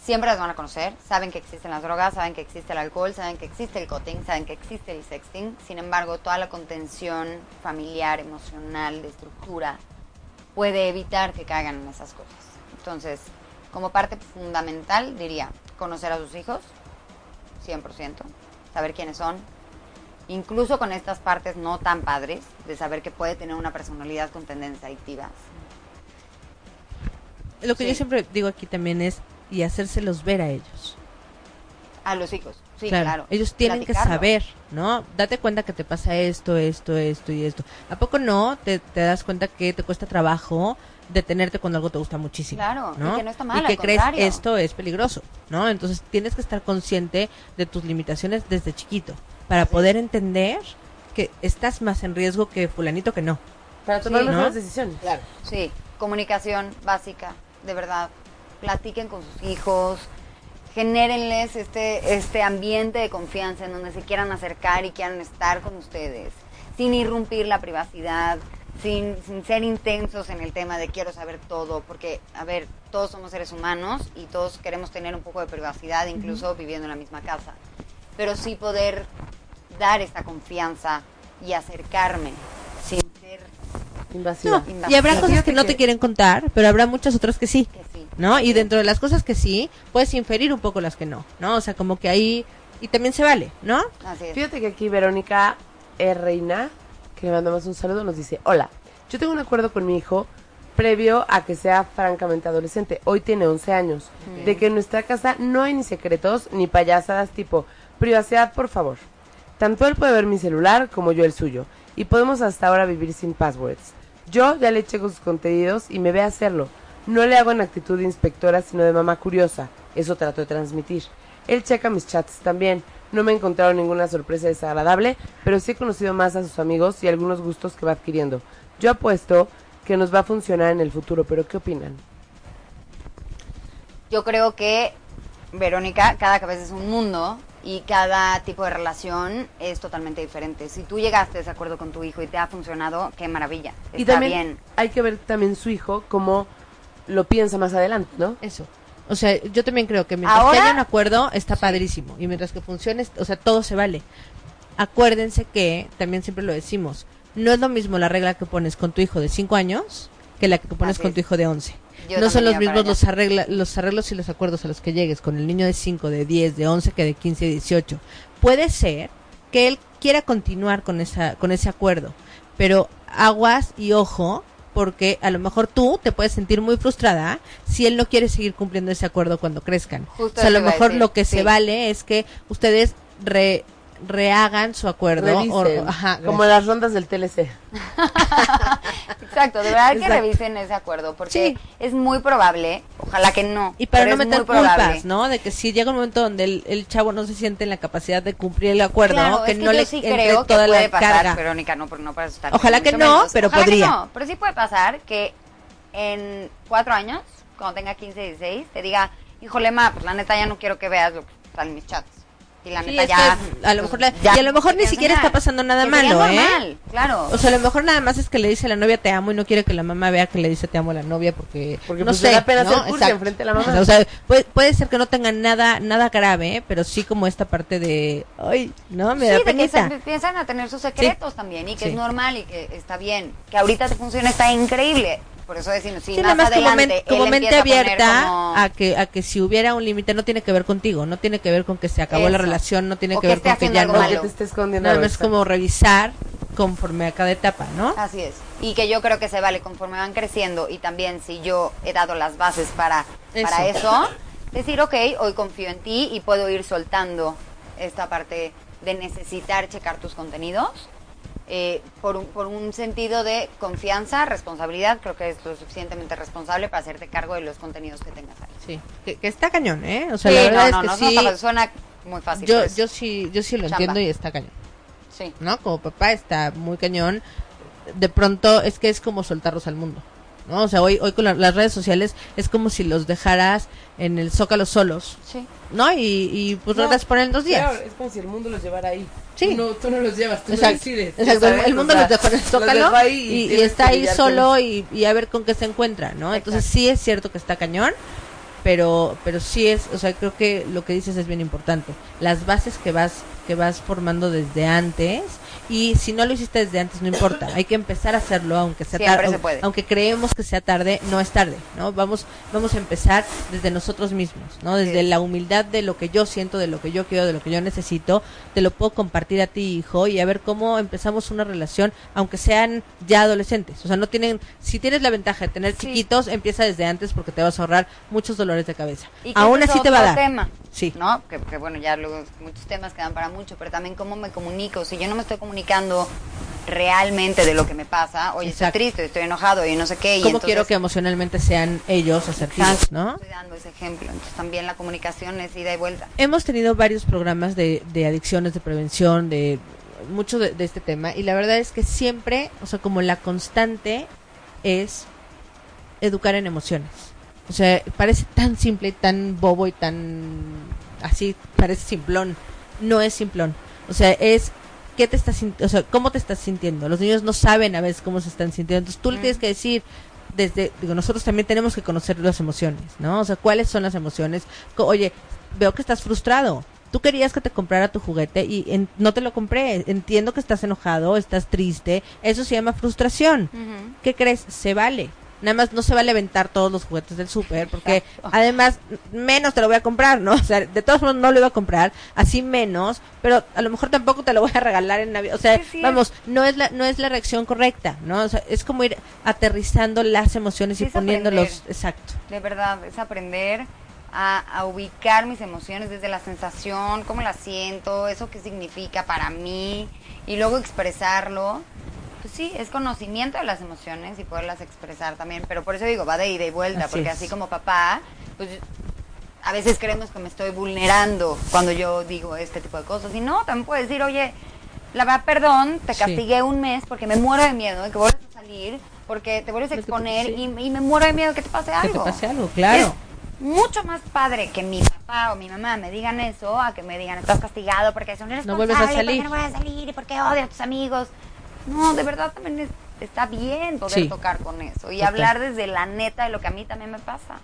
Siempre las van a conocer, saben que existen las drogas, saben que existe el alcohol, saben que existe el cutting, saben que existe el sexting. Sin embargo, toda la contención familiar, emocional, de estructura, puede evitar que caigan en esas cosas. Entonces, como parte fundamental, diría, conocer a sus hijos, 100%, saber quiénes son, incluso con estas partes no tan padres, de saber que puede tener una personalidad con tendencias adictivas. Lo que Sí. yo siempre digo aquí también es y hacérselos ver a ellos. A los hijos, sí, claro, claro. ellos tienen que saber, ¿no? Date cuenta que te pasa esto, esto, esto y esto. ¿A poco no te, te das cuenta que te cuesta trabajo detenerte cuando algo te gusta muchísimo? Claro, y ¿no? que no está mal, Y que al crees contrario. esto es peligroso, ¿no? Entonces tienes que estar consciente de tus limitaciones desde chiquito para poder entender que estás más en riesgo que fulanito que no. Para tomar Sí, ¿no? mejores decisiones. Claro. Sí, comunicación básica, de verdad. Platiquen con sus hijos, genérenles este, este ambiente de confianza en donde se quieran acercar y quieran estar con ustedes, sin irrumpir la privacidad, sin, sin ser intensos en el tema de quiero saber todo, porque, a ver, todos somos seres humanos y todos queremos tener un poco de privacidad, incluso viviendo en la misma casa, pero sí poder dar esta confianza y acercarme sin ser Invasiva. No, Invasiva. y habrá cosas Fíjate que no te quieren contar, pero habrá muchas otras que sí. que sí. ¿no? Y dentro de las cosas que sí, puedes inferir un poco las que no, ¿no? O sea, como que ahí, y también se vale, ¿no? Así es. Fíjate que aquí Verónica E. Reina, que le mandamos un saludo, nos dice, hola, yo tengo un acuerdo con mi hijo previo a que sea francamente adolescente. Hoy tiene 11 años. De que en nuestra casa no hay ni secretos ni payasadas tipo, privacidad por favor. Tanto él puede ver mi celular como yo el suyo. Y podemos hasta ahora vivir sin passwords. Yo ya le checo sus contenidos y me ve hacerlo. No le hago en actitud de inspectora, sino de mamá curiosa. Eso trato de transmitir. Él checa mis chats también. No me he encontrado ninguna sorpresa desagradable, pero sí he conocido más a sus amigos y algunos gustos que va adquiriendo. Yo apuesto que nos va a funcionar en el futuro, pero ¿qué opinan? Yo creo que, Verónica, cada cabeza es un mundo y cada tipo de relación es totalmente diferente. Si tú llegaste a ese acuerdo con tu hijo y te ha funcionado, qué maravilla. Está y también bien. hay que ver también su hijo cómo lo piensa más adelante, ¿no? Eso. O sea, yo también creo que mientras Ahora- que haya un acuerdo, está padrísimo. Y mientras que funcione, o sea, todo se vale. Acuérdense que, también siempre lo decimos, no es lo mismo la regla que pones con tu hijo de 5 años que la que pones con tu hijo de 11. Yo no son los mismos los, arregla, los arreglos y los acuerdos a los que llegues con el niño de 5, de 10, de 11 que de 15, 18. Puede ser que él quiera continuar con, esa, con ese acuerdo, pero aguas y ojo, porque a lo mejor tú te puedes sentir muy frustrada si él no quiere seguir cumpliendo ese acuerdo cuando crezcan. Justo o sea, a lo a mejor lo que sí. se vale es que ustedes re- rehagan su acuerdo. o- ajá, como las rondas del TLC. Exacto, de verdad que revisen ese acuerdo, porque Sí. es muy probable, ojalá que no. Y para no es meter muy probable. culpas, ¿no? De que si llega un momento donde el, el chavo no se siente en la capacidad de cumplir el acuerdo, Claro, que es no yo le sí entre creo que toda puede la pasar, carga. Verónica, no, no para asustar. Ojalá que no, menos. pero Ojalá que podría. no, pero sí puede pasar que en cuatro años, cuando tenga 15, 16, te diga, híjole, ma, pues la neta ya no quiero que veas lo que en mis chats. Y la Sí, neta ya... que a lo pues, mejor la- ya y a lo mejor ni siquiera está pasando nada Que malo, ¿eh? normal. Claro. O sea, a lo mejor nada más es que le dice a la novia te amo y no quiere que la mamá vea que le dice te amo a la novia porque, Porque no pues sé, le da pena ¿no? enfrente de la mamá. O sea, o sea, puede, puede ser que no tenga nada nada grave, ¿eh? pero sí como esta parte de, ay, no, me sí, da de que penita. empiezan a tener sus secretos también y que Sí. es normal y que está bien. Que ahorita te funciona, está increíble. Por eso decimos, si Sí, más nada más como, adelante men- como él mente a abierta como- a que a que si hubiera un límite no tiene que ver contigo, no tiene que ver con que se acabó la relación, no tiene O que que ver con que ya no. Te esté escondiendo. Más como revisar conforme a cada etapa, ¿no? Así es. Y que yo creo que se vale conforme van creciendo y también si yo he dado las bases para Eso. para eso, decir, ok, hoy confío en ti y puedo ir soltando esta parte de necesitar checar tus contenidos. Eh, por, un, por un sentido de confianza, responsabilidad, creo que es lo suficientemente responsable para hacerte cargo de los contenidos que tengas ahí. Sí, que, que está cañón, ¿eh? O sea, Sí, la verdad no, es que no, sí. no, suena muy fácil. yo, pero es- yo sí, yo sí lo chamba. entiendo y está cañón, sí. ¿no? Como papá está muy cañón. De pronto es que es como soltarlos al mundo, ¿no? O sea, hoy, hoy con la- las redes sociales es como si los dejaras en el zócalo solos, Sí. ¿no? Y, y pues No, regresas por en dos días. Claro, es como si el mundo los llevara ahí. Sí. No, tú no los llevas, tú Exacto, no decides. exacto, ¿sabes? el mundo los dejó en el zócalo ahí y, está ahí solo y, y a ver con qué se encuentra, ¿no? Entonces sí es cierto que está cañón, pero pero sí es, o sea, creo que lo que dices es bien importante. Las bases que vas que vas formando desde antes y si no lo hiciste desde antes no importa, hay que empezar a hacerlo aunque sea Siempre tarde, se puede. aunque creemos que sea tarde, no es tarde, ¿no? Vamos vamos a empezar desde nosotros mismos, ¿no? Desde Sí. la humildad de lo que yo siento, de lo que yo quiero, de lo que yo necesito, te lo puedo compartir a ti, hijo, y a ver cómo empezamos una relación, aunque sean ya adolescentes. O sea, no tienen, si tienes la ventaja de tener Sí. chiquitos, empieza desde antes porque te vas a ahorrar muchos dolores de cabeza. Y Aún así te va a dar. tema, Sí. ¿no? Que, que, bueno, ya luego muchos temas quedan para mucho, pero también cómo me comunico. Si yo no me estoy comunicando realmente de lo que me pasa, oye, Exacto. estoy triste, estoy enojado y no sé qué. y ¿Cómo entonces- quiero que emocionalmente sean ellos asertivos, no? Estoy dando ese ejemplo. Entonces también la comunicación es ida y vuelta. Hemos tenido varios programas de, de adicciones, de prevención, de mucho de, de este tema, y la verdad es que siempre, o sea, como la constante es educar en emociones. O sea, parece tan simple y tan bobo y tan así, parece simplón. No es simplón. O sea, es qué te estás o sea, cómo te estás sintiendo. Los niños no saben a veces cómo se están sintiendo. Entonces tú le tienes que decir desde digo, nosotros también tenemos que conocer las emociones, ¿no? O sea, cuáles son las emociones. Oye, veo que estás frustrado. Tú querías que te comprara tu juguete y en- no te lo compré. Entiendo que estás enojado, estás triste. Eso se llama frustración. ¿Qué crees? Se vale. Nada más no se vale aventar todos los juguetes del súper porque Exacto. además menos te lo voy a comprar, ¿no? O sea, de todos modos no lo iba a comprar, así menos, pero a lo mejor tampoco te lo voy a regalar en Navidad. O sea, Sí, sí, vamos, no es la no es la reacción correcta, ¿no? O sea, es como ir aterrizando las emociones Sí, y poniéndolos, aprender. exacto. De verdad, es aprender a, a ubicar mis emociones desde la sensación, cómo la siento, eso qué significa para mí, y luego expresarlo. Sí, es conocimiento de las emociones y poderlas expresar también, pero por eso digo, va de ida y vuelta, Así porque es. así como papá, pues a veces creemos que me estoy vulnerando cuando yo digo este tipo de cosas, y no, también puedo decir, oye, la verdad, perdón, te Sí. castigué un mes porque me muero de miedo de que vuelvas a salir, porque te vuelves a que exponer sí. y, y me muero de miedo que te pase Que algo. te pase algo, claro. Es mucho más padre que mi papá o mi mamá me digan eso a que me digan estás castigado porque son No vuelves a salir. porque no vuelves a salir y porque odio a tus amigos. No, de verdad también es- está bien poder Sí. tocar con eso y hablar desde la neta de lo que a mí también me pasa.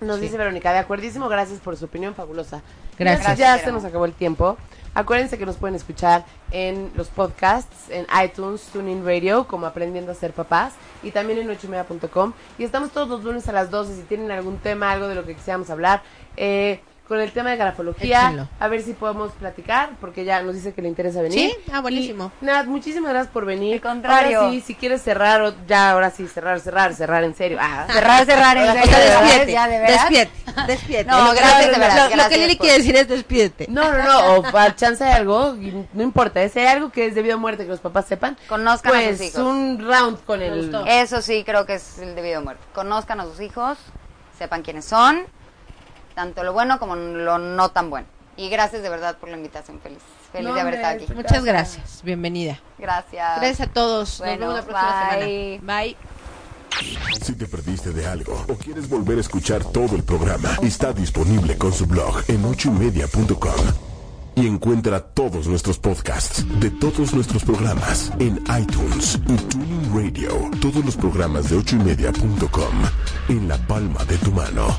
Nos Sí. dice Verónica, de acuerdísimo, gracias por su opinión fabulosa. Gracias. Ya, se nos acabó el tiempo. Acuérdense que nos pueden escuchar en los podcasts, en iTunes, TuneIn Radio, como Aprendiendo a Ser Papás, y también en ochoymedia.com. Y estamos todos los lunes a las 12, si tienen algún tema, algo de lo que quisiéramos hablar. Eh, con el tema de grafología, Échenlo. a ver si podemos platicar, porque ya nos dice que le interesa venir. Sí, ah, buenísimo. Y, nada, muchísimas gracias por venir. Al contrario. Ahora sí, si quieres cerrar, o- ya, ahora sí, cerrar, cerrar, cerrar, en serio. Ah, Cerrar, cerrar, en O serio, sea, ¿de verdad? despídete, ¿Ya, de veras? despídete, despídete. No, Lo que- gracias, de verdad, Lo, lo que Lili por- quiere decir es despídete. No, no, no, o al chance de algo, y no importa, si hay algo que es debido a muerte que los papás sepan, Conozcan a pues sus hijos. un round con el... Eso sí creo que es el debido a muerte. Conozcan a sus hijos, sepan quiénes son, tanto lo bueno como lo no tan bueno. Y gracias de verdad por la invitación, feliz. Feliz No, de haber estado aquí. Muchas gracias, bienvenida. Gracias. Gracias a todos. Bueno, Nos vemos la próxima bye. semana. Bye. Si te perdiste de algo o quieres volver a escuchar todo el programa, está disponible con su blog en ochoymedia.com y encuentra todos nuestros podcasts de todos nuestros programas en iTunes y Tuning Radio. Todos los programas de ochoymedia.com en la palma de tu mano.